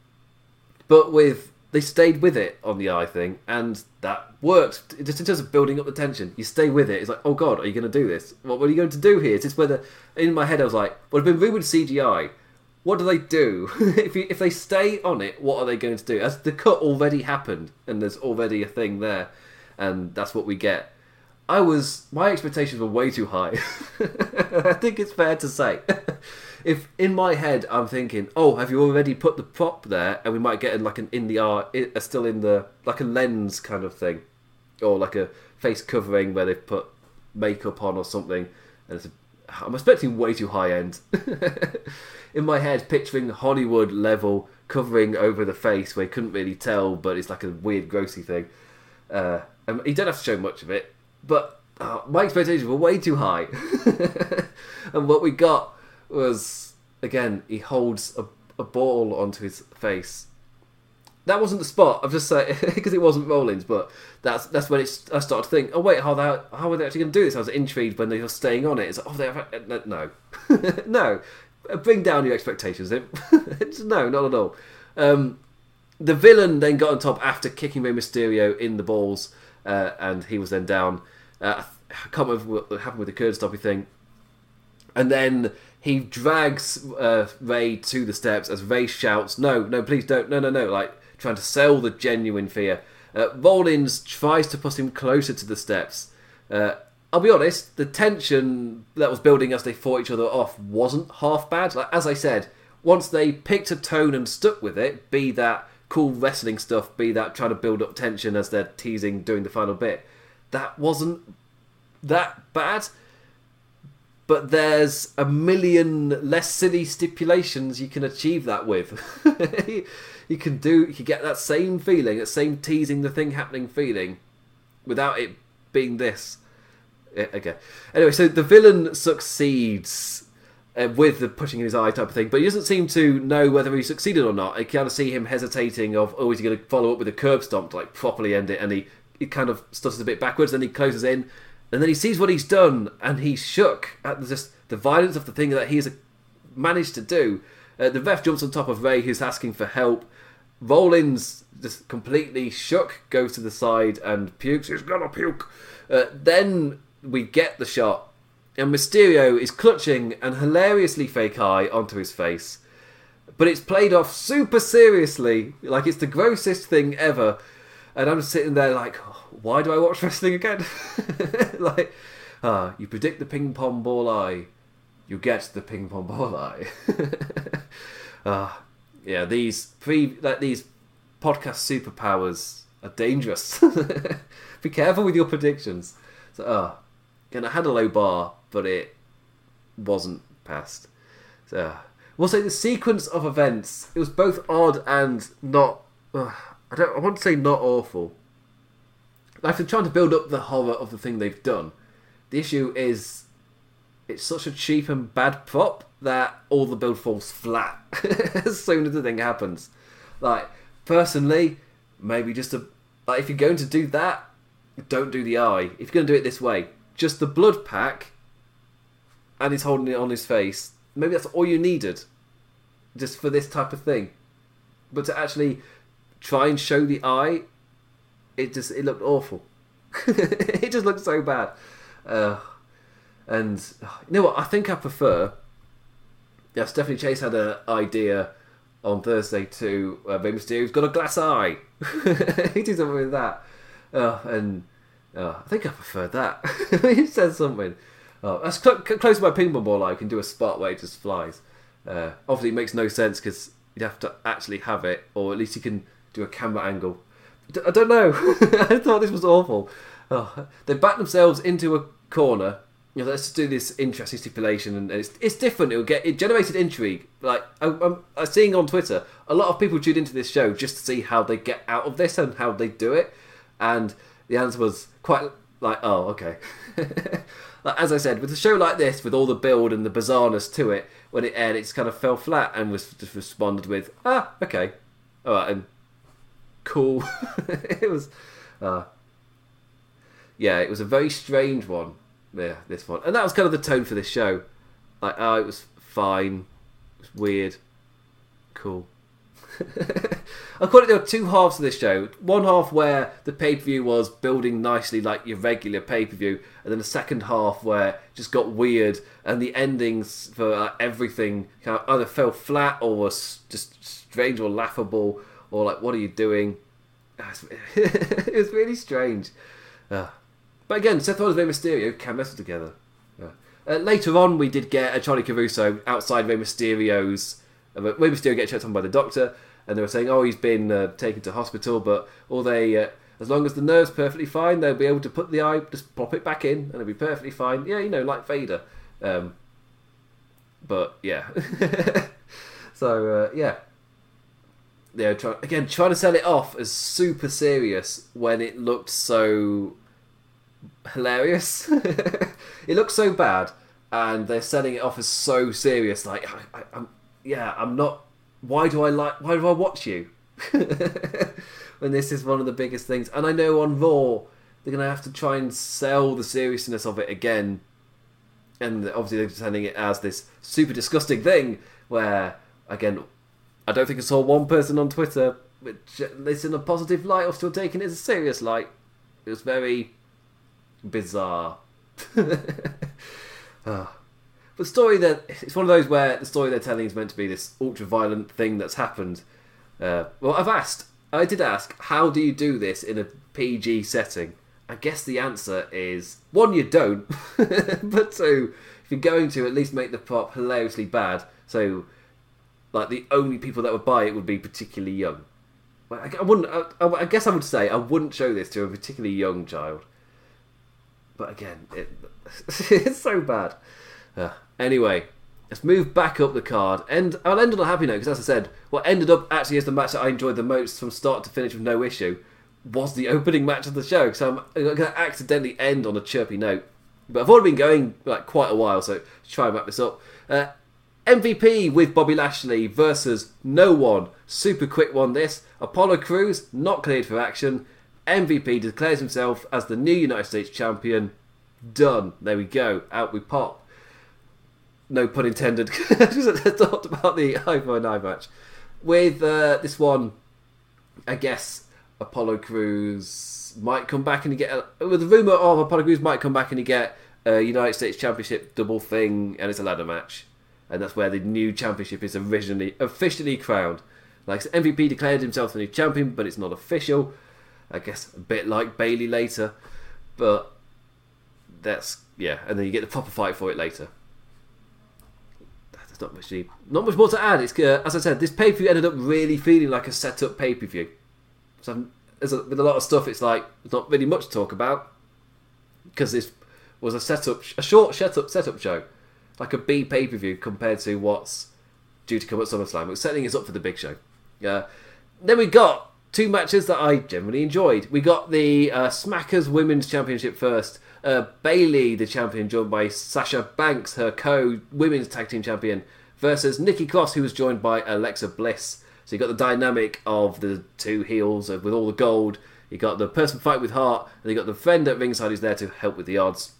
but with they stayed with it on the eye thing, and that worked. Just in terms of building up the tension, you stay with it. It's like, oh god, are you going to do this? What, what are you going to do here? Is this whether in my head I was like, well, I've been rumored CGI. What do they do if you, if they stay on it? What are they going to do? As the cut already happened, and there's already a thing there, and that's what we get. I was my expectations were way too high. I think it's fair to say if in my head I'm thinking, oh, have you already put the prop there, and we might get in like an in the art, still in the like a lens kind of thing, or like a face covering where they've put makeup on or something, and it's a, I'm expecting way too high end. in my head, picturing Hollywood level covering over the face where you couldn't really tell, but it's like a weird grossy thing. Uh, and you don't have to show much of it. but uh, my expectations were way too high, and what we got was again he holds a, a ball onto his face. That wasn't the spot. I'm just saying because it wasn't Rollins, but that's that's when it's. I started to think, oh wait, how how are they actually going to do this? I was intrigued when they were staying on it. It's like, oh, they no, no, bring down your expectations. no, not at all. Um, the villain then got on top after kicking Rey Mysterio in the balls, uh, and he was then down. Uh, I can't remember what happened with the curb stoppy thing. And then he drags uh, Rey to the steps as Rey shouts, "No, no, please don't, no, no, no!" Like trying to sell the genuine fear. Uh, Rollins tries to push him closer to the steps. Uh, I'll be honest, the tension that was building as they fought each other off wasn't half bad. Like as I said, once they picked a tone and stuck with it, be that cool wrestling stuff, be that trying to build up tension as they're teasing doing the final bit, that wasn't that bad. But there's a million less silly stipulations you can achieve that with. you can do, you can get that same feeling, that same teasing the thing happening feeling, without it being this. Okay. Anyway, so the villain succeeds uh, with the pushing in his eye type of thing, but he doesn't seem to know whether he succeeded or not. I kind of see him hesitating of, oh, is he going to follow up with a curb stomp to like properly end it? And he, he kind of stutters a bit backwards, then he closes in, and then he sees what he's done, and he's shook at just the violence of the thing that he's managed to do. Uh, the ref jumps on top of Rey, who's asking for help. Rollins just completely shook, goes to the side and pukes. He's gonna puke. Uh, then we get the shot and Mysterio is clutching an hilariously fake eye onto his face. But it's played off super seriously, like it's the grossest thing ever. And I'm sitting there like, why do I watch wrestling again? like, ah, you predict the ping pong ball eye, you get the ping pong ball eye. ah, yeah, these pre like these podcast superpowers are dangerous. Be careful with your predictions. So, ah, and I had a low bar, but it wasn't passed. So we'll say the sequence of events. It was both odd and not. Uh, I don't. I want to say not awful. Like they're trying to build up the horror of the thing they've done. The issue is, it's such a cheap and bad prop that all the build falls flat as soon as the thing happens. Like personally, maybe just a like if you're going to do that, don't do the eye. If you're going to do it this way, just the blood pack and he's holding it on his face. Maybe that's all you needed just for this type of thing. But to actually try and show the eye, it just it looked awful. it just looked so bad. Uh, and you know what? I think I prefer. Yeah, Stephanie Chase had an idea on Thursday too. Uh, Rey Mysterio's got a glass eye. he did something with that, uh, and Oh, I think I prefer that. he said something. Oh, that's cl- close to my ping pong ball. I can do a spot where it just flies. Uh, obviously, it makes no sense because you'd have to actually have it, or at least you can do a camera angle. I don't know. I thought this was awful. Oh, they backed themselves into a corner. You know, let's do this interesting stipulation, and it's it's different. It will get it generated intrigue. Like I'm, I'm seeing on Twitter, a lot of people tuned into this show just to see how they get out of this and how they do it, and the answer was quite like, oh, okay. like, as I said, with a show like this, with all the build and the bizarreness to it, when it aired, it kind of fell flat and was just responded with, ah, okay, all right, and cool. it was, uh, yeah, it was a very strange one. Yeah, this one, and that was kind of the tone for this show. Like, oh, it was fine, it was weird, cool. I call it there were two halves of this show. One half where the pay per view was building nicely like your regular pay per view, and then the second half where just got weird and the endings for uh, everything kind of either fell flat or was just strange or laughable or like, what are you doing? it was really strange. Uh, but again, Seth Rollins and Rey Mysterio can wrestle together. Uh, later on, we did get a Charlie Caruso outside Rey Mysterio's uh, Rey Mysterio gets checked on by the doctor, and they were saying, oh, he's been uh, taken to hospital, but all they, uh, as long as the nerve's perfectly fine, they'll be able to put the eye, just pop it back in, and it'll be perfectly fine. Yeah, you know, like Vader. Um, but yeah, so uh, yeah, they're trying again trying to sell it off as super serious when it looked so hilarious. it looks so bad, and they're selling it off as so serious. Like, I, I, I'm, yeah, I'm not. Why do I like? Why do I watch you? when this is one of the biggest things, and I know on Raw they're gonna have to try and sell the seriousness of it again, and obviously they're presenting it as this super disgusting thing where, again, I don't think I saw one person on Twitter which this in a positive light or still taking it as a serious light. It was very bizarre. Ah. But story that it's one of those where the story they're telling is meant to be this ultra violent thing that's happened. Uh, well, I've asked, I did ask, how do you do this in a PG setting? I guess the answer is one, you don't, but two, if you're going to, at least make the pop hilariously bad. So, like the only people that would buy it would be particularly young. I, I wouldn't. I, I, guess I would say I wouldn't show this to a particularly young child. But again, it, it's so bad. Uh, anyway, let's move back up the card, and I'll end on a happy note because, as I said, what ended up actually as the match that I enjoyed the most from start to finish with no issue was the opening match of the show. So I'm going to accidentally end on a chirpy note, but I've already been going like quite a while, so try and wrap this up. Uh, MVP with Bobby Lashley versus no one. Super quick one this. Apollo Crews not cleared for action. MVP declares himself as the new United States champion. Done. There we go. Out we pop. No pun intended. I talked about the for eye match. With uh, this one, I guess Apollo Crews might come back and get. A, with the rumor of Apollo Crews might come back and get a United States Championship double thing, and it's a ladder match and that's where the new championship is originally officially crowned. Like MVP declared himself the new champion, but it's not official. I guess a bit like Bayley later, but that's yeah, and then you get the proper fight for it later. There's not much not much more to add. It's uh, as I said, this pay per view ended up really feeling like a set up pay per view. So a, with a lot of stuff, it's like there's not really much to talk about because this was a setup, a short setup setup show like a B pay per view compared to what's due to come at SummerSlam. It's setting us up for the big show. Yeah. Then we got two matches that I generally enjoyed. We got the uh, Smackers Women's Championship first. Uh, Bayley, the champion, joined by Sasha Banks, her co Women's Tag Team Champion, versus Nikki Cross, who was joined by Alexa Bliss. So you got the dynamic of the two heels with all the gold. You got the person fight with heart, and you got the friend at ringside who's there to help with the odds.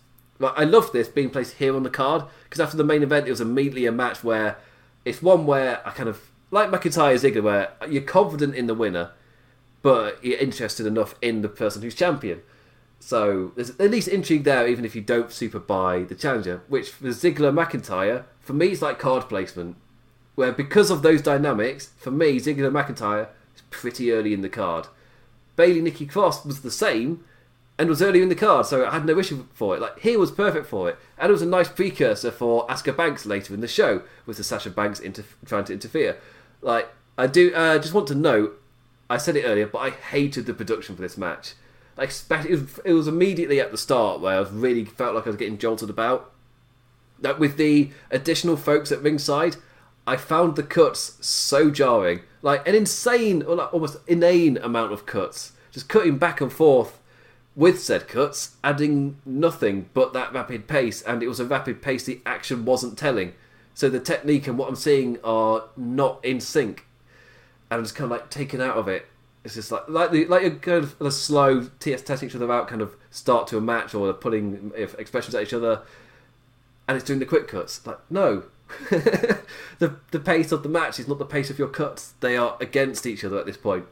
Like, I love this being placed here on the card because after the main event, it was immediately a match where it's one where I kind of like McIntyre Ziggler, where you're confident in the winner, but you're interested enough in the person who's champion. So there's at least intrigue there, even if you don't super buy the challenger. Which for Ziggler McIntyre, for me, it's like card placement, where because of those dynamics, for me, Ziggler McIntyre is pretty early in the card. Bayley Nikki Cross was the same, and was earlier in the card, so I had no issue for it. Like here was perfect for it, and it was a nice precursor for Asuka Banks later in the show with the Sasha Banks inter- trying to interfere. Like I do, uh, just want to note, I said it earlier, but I hated the production for this match. Like it was, it was immediately at the start where I was really felt like I was getting jolted about. That with the additional folks at ringside, I found the cuts so jarring, like an insane or like almost inane amount of cuts, just cutting back and forth with said cuts, adding nothing but that rapid pace, and it was a rapid pace the action wasn't telling. So the technique and what I'm seeing are not in sync, and I'm just kind of like taken out of it. It's just like like the, like a kind of slow testing each other out kind of start to a match, or putting expressions at each other, and it's doing the quick cuts. Like no, the the pace of the match is not the pace of your cuts. They are against each other at this point.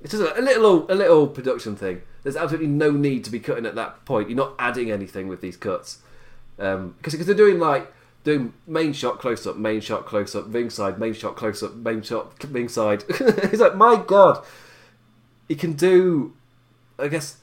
It's just a, a little a little production thing. There's absolutely no need to be cutting at that point. You're not adding anything with these cuts because um, because they're doing like doing main shot close up, main shot close up, ringside, main shot close up, main shot ringside. it's like my god, you can do. I guess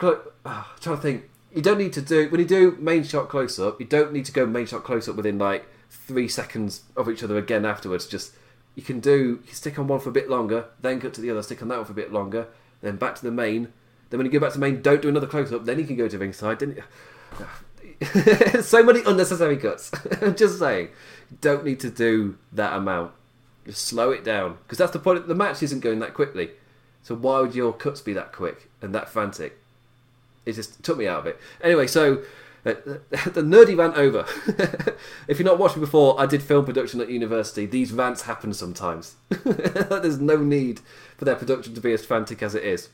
uh, I'm trying to think. You don't need to do when you do main shot close up. You don't need to go main shot close up within like three seconds of each other again afterwards. Just you can do you can stick on one for a bit longer, then cut to the other, stick on that one for a bit longer, then back to the main. Then when you go back to the main, don't do another close up. Then you can go to ringside. Then so many unnecessary cuts. Just saying, don't need to do that amount. Just slow it down because that's the point. The match isn't going that quickly, so why would your cuts be that quick and that frantic? it just took me out of it. Anyway, so uh, the nerdy rant over. if you're not watching before, I did film production at university. These rants happen sometimes. There's no need for their production to be as frantic as it is.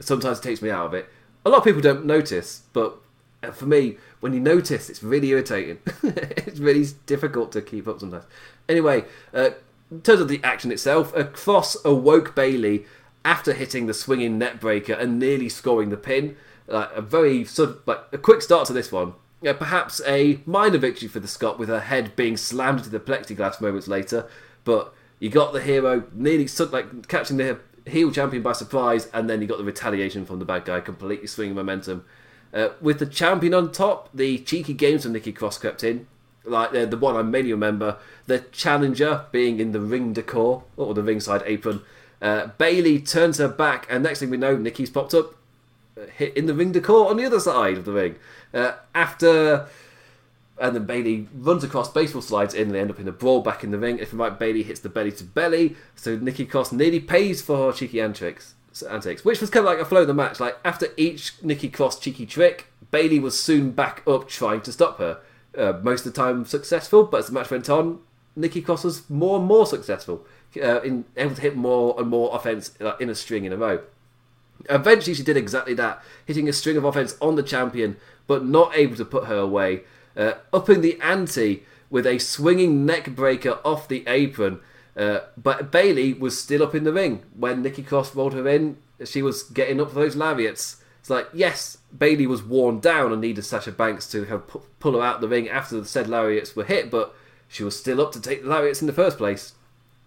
Sometimes it takes me out of it. A lot of people don't notice, but uh, for me, when you notice, it's really irritating. it's really difficult to keep up sometimes. Anyway, uh, in terms of the action itself, a cross awoke Bayley after hitting the swinging neck breaker and nearly scoring the pin. Uh, a very sort of like a quick start to this one. Yeah, perhaps a minor victory for the Scot with her head being slammed into the plexiglass moments later, but you got the hero nearly like catching the heel champion by surprise, and then you got the retaliation from the bad guy, completely swinging momentum. Uh, with the champion on top, the cheeky games of Nikki Cross crept in. Like uh, the one I mainly remember, the challenger being in the ring decor or the ringside apron. Uh, Bayley turns her back, and next thing we know, Nikki's popped up, hit in the ring decor on the other side of the ring. Uh, after and then Bayley runs across, baseball slides in, and they end up in a brawl back in the ring. If you right, Bayley hits the belly to belly, so Nikki Cross nearly pays for her cheeky antics, antics, which was kind of like a flow of the match. Like after each Nikki Cross cheeky trick, Bayley was soon back up trying to stop her. Uh, most of the time successful, but as the match went on, Nikki Cross was more and more successful, uh, in able to hit more and more offense uh, in a string in a row. Eventually, she did exactly that, hitting a string of offense on the champion, but not able to put her away uh, upping the ante with a swinging neck breaker off the apron. Uh, but Bayley was still up in the ring when Nikki Cross rolled her in. She was getting up for those lariats. It's like, yes, Bayley was worn down and needed Sasha Banks to have pu- pull her out the ring after the said lariats were hit, but she was still up to take the lariats in the first place.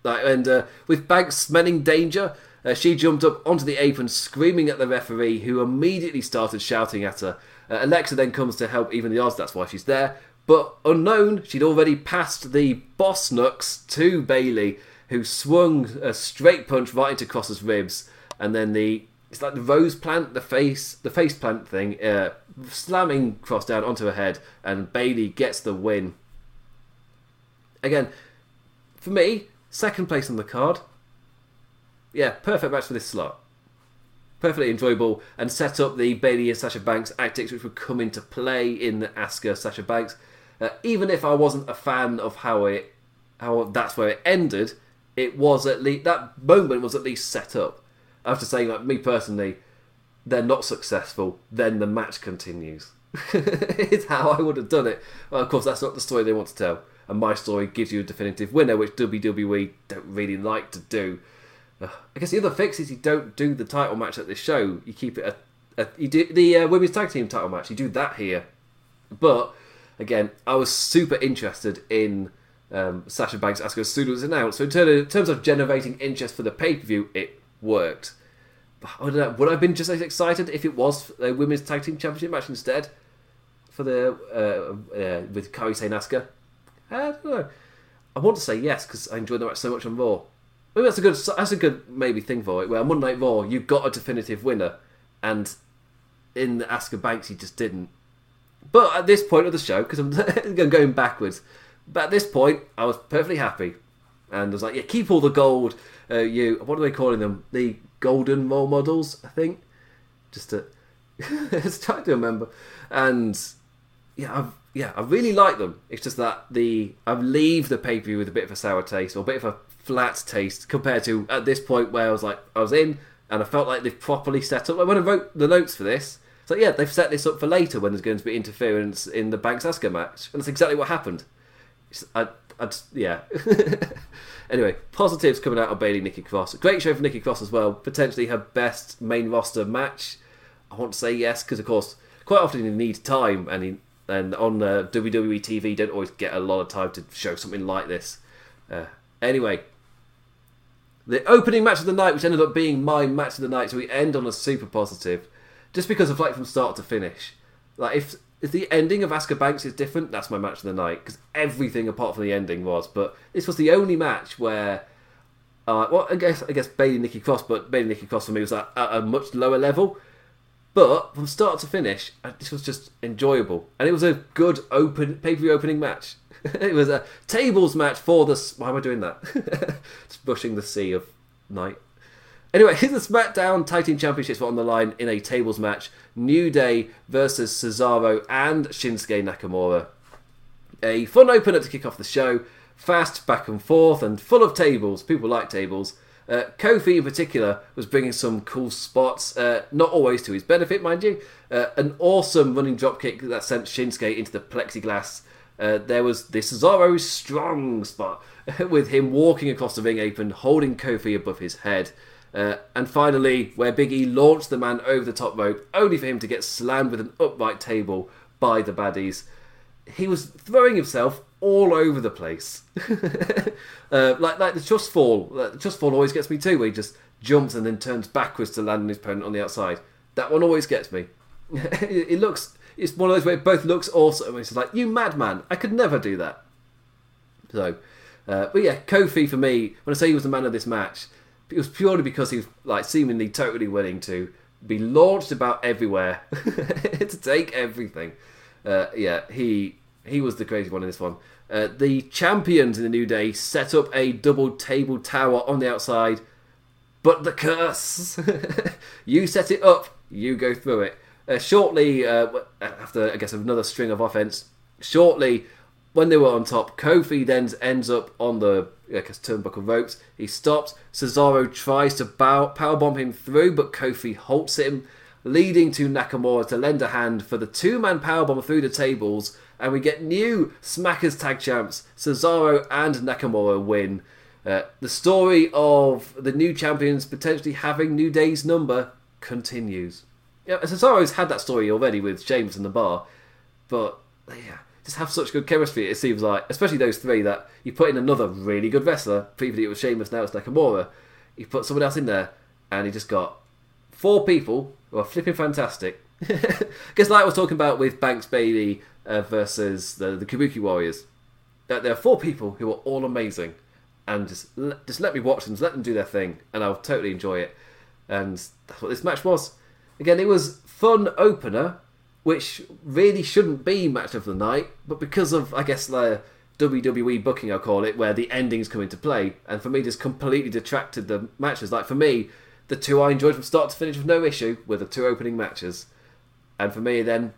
Like, and uh, with Banks smelling danger, uh, she jumped up onto the apron, screaming at the referee, who immediately started shouting at her. Uh, Alexa then comes to help even the odds, that's why she's there. But unknown, she'd already passed the boss knucks to Bayley, who swung a straight punch right into Cross's ribs, and then the it's like the rose plant, the face, the face plant thing, uh, slamming Cross down onto her head, and Bayley gets the win. Again, for me, second place on the card. Yeah, perfect match for this slot perfectly enjoyable and set up the Bayley and Sasha Banks antics, which would come into play in the Asuka Sasha Banks. Uh, even if I wasn't a fan of how it, how that's where it ended, it was at least that moment was at least set up. After saying like me personally, they're not successful, then the match continues. it's how I would have done it. Well, of course, that's not the story they want to tell, and my story gives you a definitive winner, which WWE don't really like to do. I guess the other fix is you don't do the title match at this show. You keep it a, a you do the uh, women's tag team title match. You do that here, but again, I was super interested in um, Sasha Banks Asuka as soon as it was announced. So in, terms of, in terms of generating interest for the pay per view, it worked. But I don't know. Would I have been just as excited if it was a women's tag team championship match instead for the uh, uh, with Kairi Sane Asuka? I don't know. I want to say yes because I enjoyed the match so much on Raw. Maybe that's a good that's a good maybe thing for it. Where on Monday Night Raw you got a definitive winner, and in the Asuka Banks he just didn't. But at this point of the show, because I'm going backwards, but at this point I was perfectly happy, and I was like, yeah, keep all the gold. Uh, you what are they calling them? The golden role models, I think. Just to just trying to remember, and yeah, I've yeah, I really like them. It's just that the I leave the pay per view with a bit of a sour taste or a bit of a flat taste compared to at this point where I was like I was in and I felt like they've properly set up. Like when I wrote the notes for this, it's like yeah, they've set this up for later when there's going to be interference in the Banks Asuka match, and that's exactly what happened. I, I yeah. anyway, positives coming out of Bayley Nikki Cross. Great show for Nikki Cross as well. Potentially her best main roster match. I want to say yes because of course quite often you need time and. And on uh, WWE TV, don't always get a lot of time to show something like this. Uh, anyway, the opening match of the night, which ended up being my match of the night, so we end on a super positive, just because of like from start to finish. Like if if the ending of Asuka Banks is different, that's my match of the night because everything apart from the ending was. But this was the only match where, uh, well, I guess I guess Bayley Nikki Cross, but Bayley Nikki Cross for me was at, at a much lower level. But from start to finish, uh, this was just enjoyable, and it was a good open pay per view opening match. it was a tables match for the. Why am I doing that? Just bushing the sea of night. Anyway, here's the SmackDown Tag Team Championships were on the line in a tables match. New Day versus Cesaro and Shinsuke Nakamura. A fun opener to kick off the show. Fast, back and forth, and full of tables. People like tables. Uh, Kofi, in particular, was bringing some cool spots, uh, not always to his benefit, mind you. Uh, an awesome running dropkick that sent Shinsuke into the plexiglass. Uh, there was the Cesaro strong spot with him walking across the ring apron, holding Kofi above his head. Uh, and finally, where Big E launched the man over the top rope, only for him to get slammed with an upright table by the baddies. He was throwing himself all over the place, uh, like like the trust fall. The trust fall always gets me too, where he just jumps and then turns backwards to land on his opponent on the outside. That one always gets me. it, looks it's one of those where it both looks awesome. It's like you madman, I could never do that. So, uh, but yeah, Kofi for me, when I say he was the man of this match, it was purely because he was like seemingly totally willing to be launched about everywhere to take everything. Uh, yeah, he he was the crazy one in this one. Uh, the champions in the New Day set up a double table tower on the outside, but the curse. you set it up, you go through it. Uh, shortly, uh, after I guess another string of offense, shortly when they were on top, Kofi then ends up on the I guess, turnbuckle ropes. He stops. Cesaro tries to bow, powerbomb him through, but Kofi halts him, leading to Nakamura to lend a hand for the two-man powerbomb through the tables, and we get new Smackers Tag Champs. Cesaro and Nakamura win. Uh, the story of the new champions potentially having New Day's number continues. Yeah, Cesaro's had that story already with Sheamus in the bar, but yeah, just have such good chemistry. It seems like, especially those three, that you put in another really good wrestler. Previously it was Sheamus, now it's Nakamura. You put someone else in there, and he just got four people who are flipping fantastic. Because like I was talking about with Banks Bayley uh, versus the the Kabuki Warriors, that there are four people who are all amazing, and just just let me watch them, just let them do their thing, and I'll totally enjoy it. And that's what this match was. Again, it was fun opener which really shouldn't be match of the night, but because of I guess the WWE booking, I'll call it, where the endings come into play, and for me, just completely detracted the matches. Like for me, the two I enjoyed from start to finish with no issue were the two opening matches, and for me, then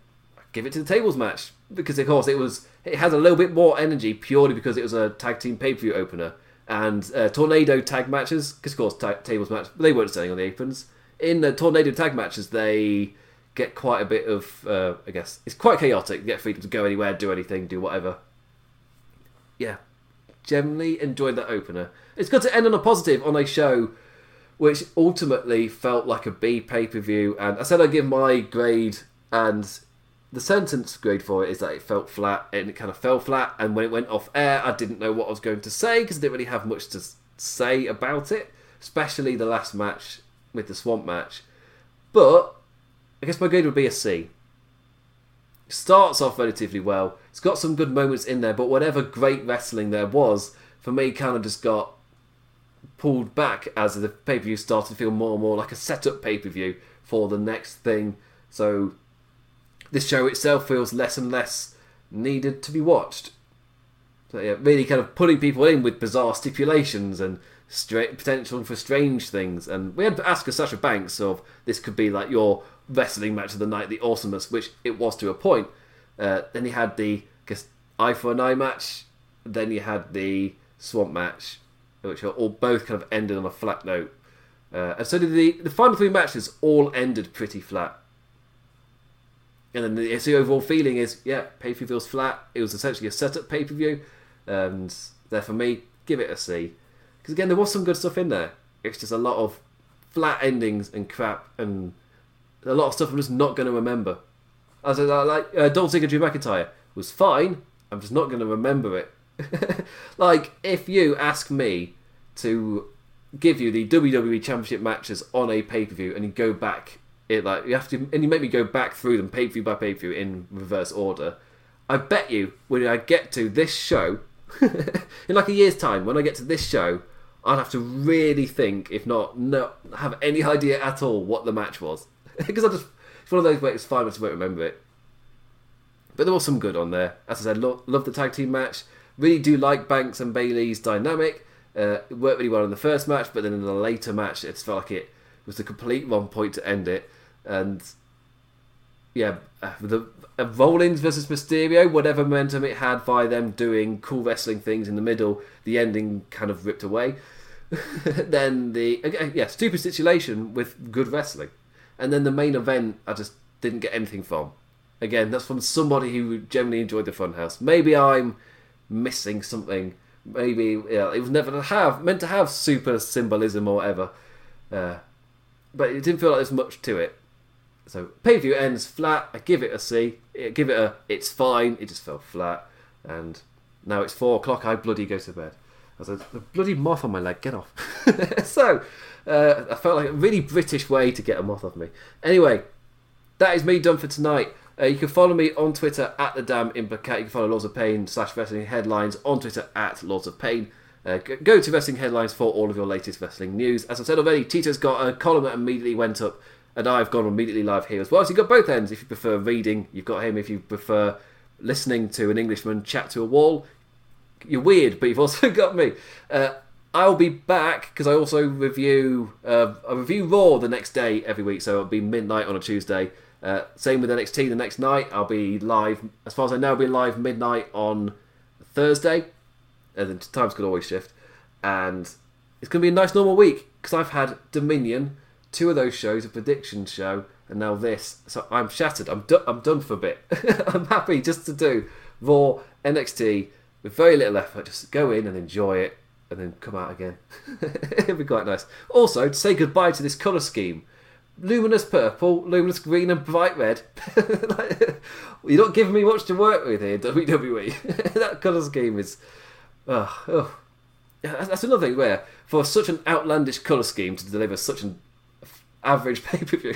give it to the tables match because of course it was it had a little bit more energy purely because it was a tag team pay per view opener. And uh, tornado tag matches because of course ta- tables match they weren't selling on the aprons in the tornado tag matches they get quite a bit of, uh, I guess, it's quite chaotic. You get freedom to go anywhere, do anything, do whatever. Yeah, generally enjoyed that opener. It's good to end on a positive on a show which ultimately felt like a B pay per view. And I said I'd give my grade, and the sentence grade for it is that it felt flat, and it kind of fell flat. And when it went off air, I didn't know what I was going to say because I didn't really have much to say about it, especially the last match with the Swamp match. But I guess my grade would be a C. Starts off relatively well. It's got some good moments in there, but whatever great wrestling there was, for me, kind of just got pulled back as the pay per view started to feel more and more like a setup pay per view for the next thing. So this show itself feels less and less needed to be watched. So yeah, really kind of putting people in with bizarre stipulations and straight potential for strange things. And we had to ask Sasha Banks of this could be like your wrestling match of the night, the awesomeness, which it was to a point. Uh, then you had the guess, eye for an eye match. Then you had the swamp match, which are all both kind of ended on a flat note. Uh, and so the the final three matches all ended pretty flat. And then the, the overall feeling is, yeah, pay per view feels flat. It was essentially a setup pay per view, and there for me, give it a C. Because again, there was some good stuff in there. It's just a lot of flat endings and crap and a lot of stuff I'm just not going to remember. As I like, uh, Dolph Ziggler Drew McIntyre was fine. I'm just not going to remember it. like if you ask me to give you the WWE Championship matches on a pay per view and you go back, it like you have to, and you make me go back through them pay per view by pay per view in reverse order. I bet you when I get to this show, in like a year's time, when I get to this show, I'd have to really think, if not, not have any idea at all what the match was. because I just it's one of those where it's fine, I won't remember it. But there was some good on there. As I said, lo- love the tag team match. Really do like Banks and Bayley's dynamic. Uh, it worked really well in the first match, but then in the later match, it felt like it was the complete wrong point to end it. And yeah, uh, the uh, Rollins versus Mysterio, whatever momentum it had by them doing cool wrestling things in the middle, the ending kind of ripped away. then the again, yeah, stupid situation with good wrestling, and then the main event, I just didn't get anything from. Again, that's from somebody who generally enjoyed the Funhouse. Maybe I'm missing something. Maybe yeah, it was never to have meant to have super symbolism or whatever, uh, but it didn't feel like there's much to it. So pay view ends flat. I give it a C. I give it a. It's fine. It just fell flat, and now it's four o'clock. I bloody go to bed. A bloody moth on my leg. Get off. so uh, I felt like a really British way to get a moth off me. Anyway, that is me done for tonight. Uh, you can follow me on Twitter at the damn implicat. You can follow Lords of Pain slash Wrestling Headlines on Twitter at Lords of Pain. Uh, go to Wrestling Headlines for all of your latest wrestling news. As I said already, Tito's got a column that immediately went up, and I've gone immediately live here as well. So you've got both ends. If you prefer reading, you've got him. If you prefer listening to an Englishman chat to a wall, you're weird, but you've also got me. Uh, I'll be back because I also review uh, I review Raw the next day every week, so it'll be midnight on a Tuesday. Uh, same with NXT the next night. I'll be live, as far as I know, I'll be live midnight on Thursday. And the times could always shift. And it's going to be a nice normal week because I've had Dominion, two of those shows, a prediction show, and now this. So I'm shattered. I'm, do- I'm done for a bit. I'm happy just to do Raw, NXT with very little effort. Just go in and enjoy it and then come out again. It'd be quite nice. Also, to say goodbye to this colour scheme luminous purple, luminous green, and bright red. like, you're not giving me much to work with here, WWE. that colour scheme is. Oh, oh. That's another thing where, for such an outlandish colour scheme to deliver such an average pay per view,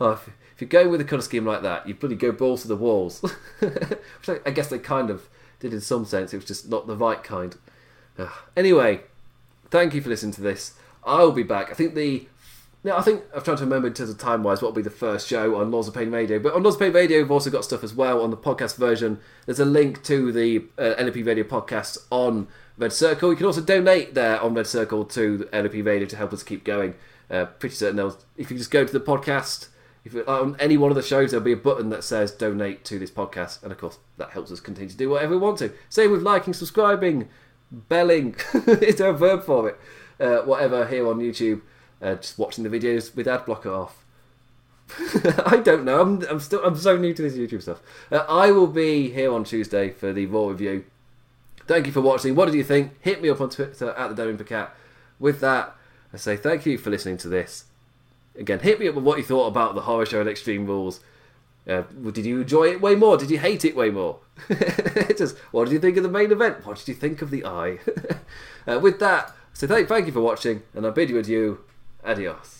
oh, if, if, you go with a colour scheme like that, you bloody go balls to the walls. Which I, I, guess they kind of did in some sense, it was just not the right kind. anyway, thank you for listening to this. I'll be back. I think the now, I think I've tried to remember in terms of time wise what will be the first show on Lords of Pain Radio. But on Lords of Pain Radio, we've also got stuff as well on the podcast version. There's a link to the uh, Radio podcast on Red Circle. You can also donate there on Red Circle to LP Radio to help us keep going. Uh, pretty certain they'll, if you just go to the podcast, if on any one of the shows, there'll be a button that says donate to this podcast. And of course, that helps us continue to do whatever we want to. Same with liking, subscribing, belling. Is there a verb for it? Uh, whatever here on YouTube uh, just watching the videos with ad blocker off. I don't know. I'm, I'm still I'm so new to this YouTube stuff. Uh, I will be here on Tuesday for the Raw review. Thank you for watching. What did you think? Hit me up on Twitter at the Damien Cat. With that, I say thank you for listening to this. Again, hit me up with what you thought about the horror show and Extreme Rules. Uh, did you enjoy it way more? Did you hate it way more? Just what did you think of the main event? What did you think of the eye? uh, with that, so thank, thank you for watching, and I bid you adieu. Adios.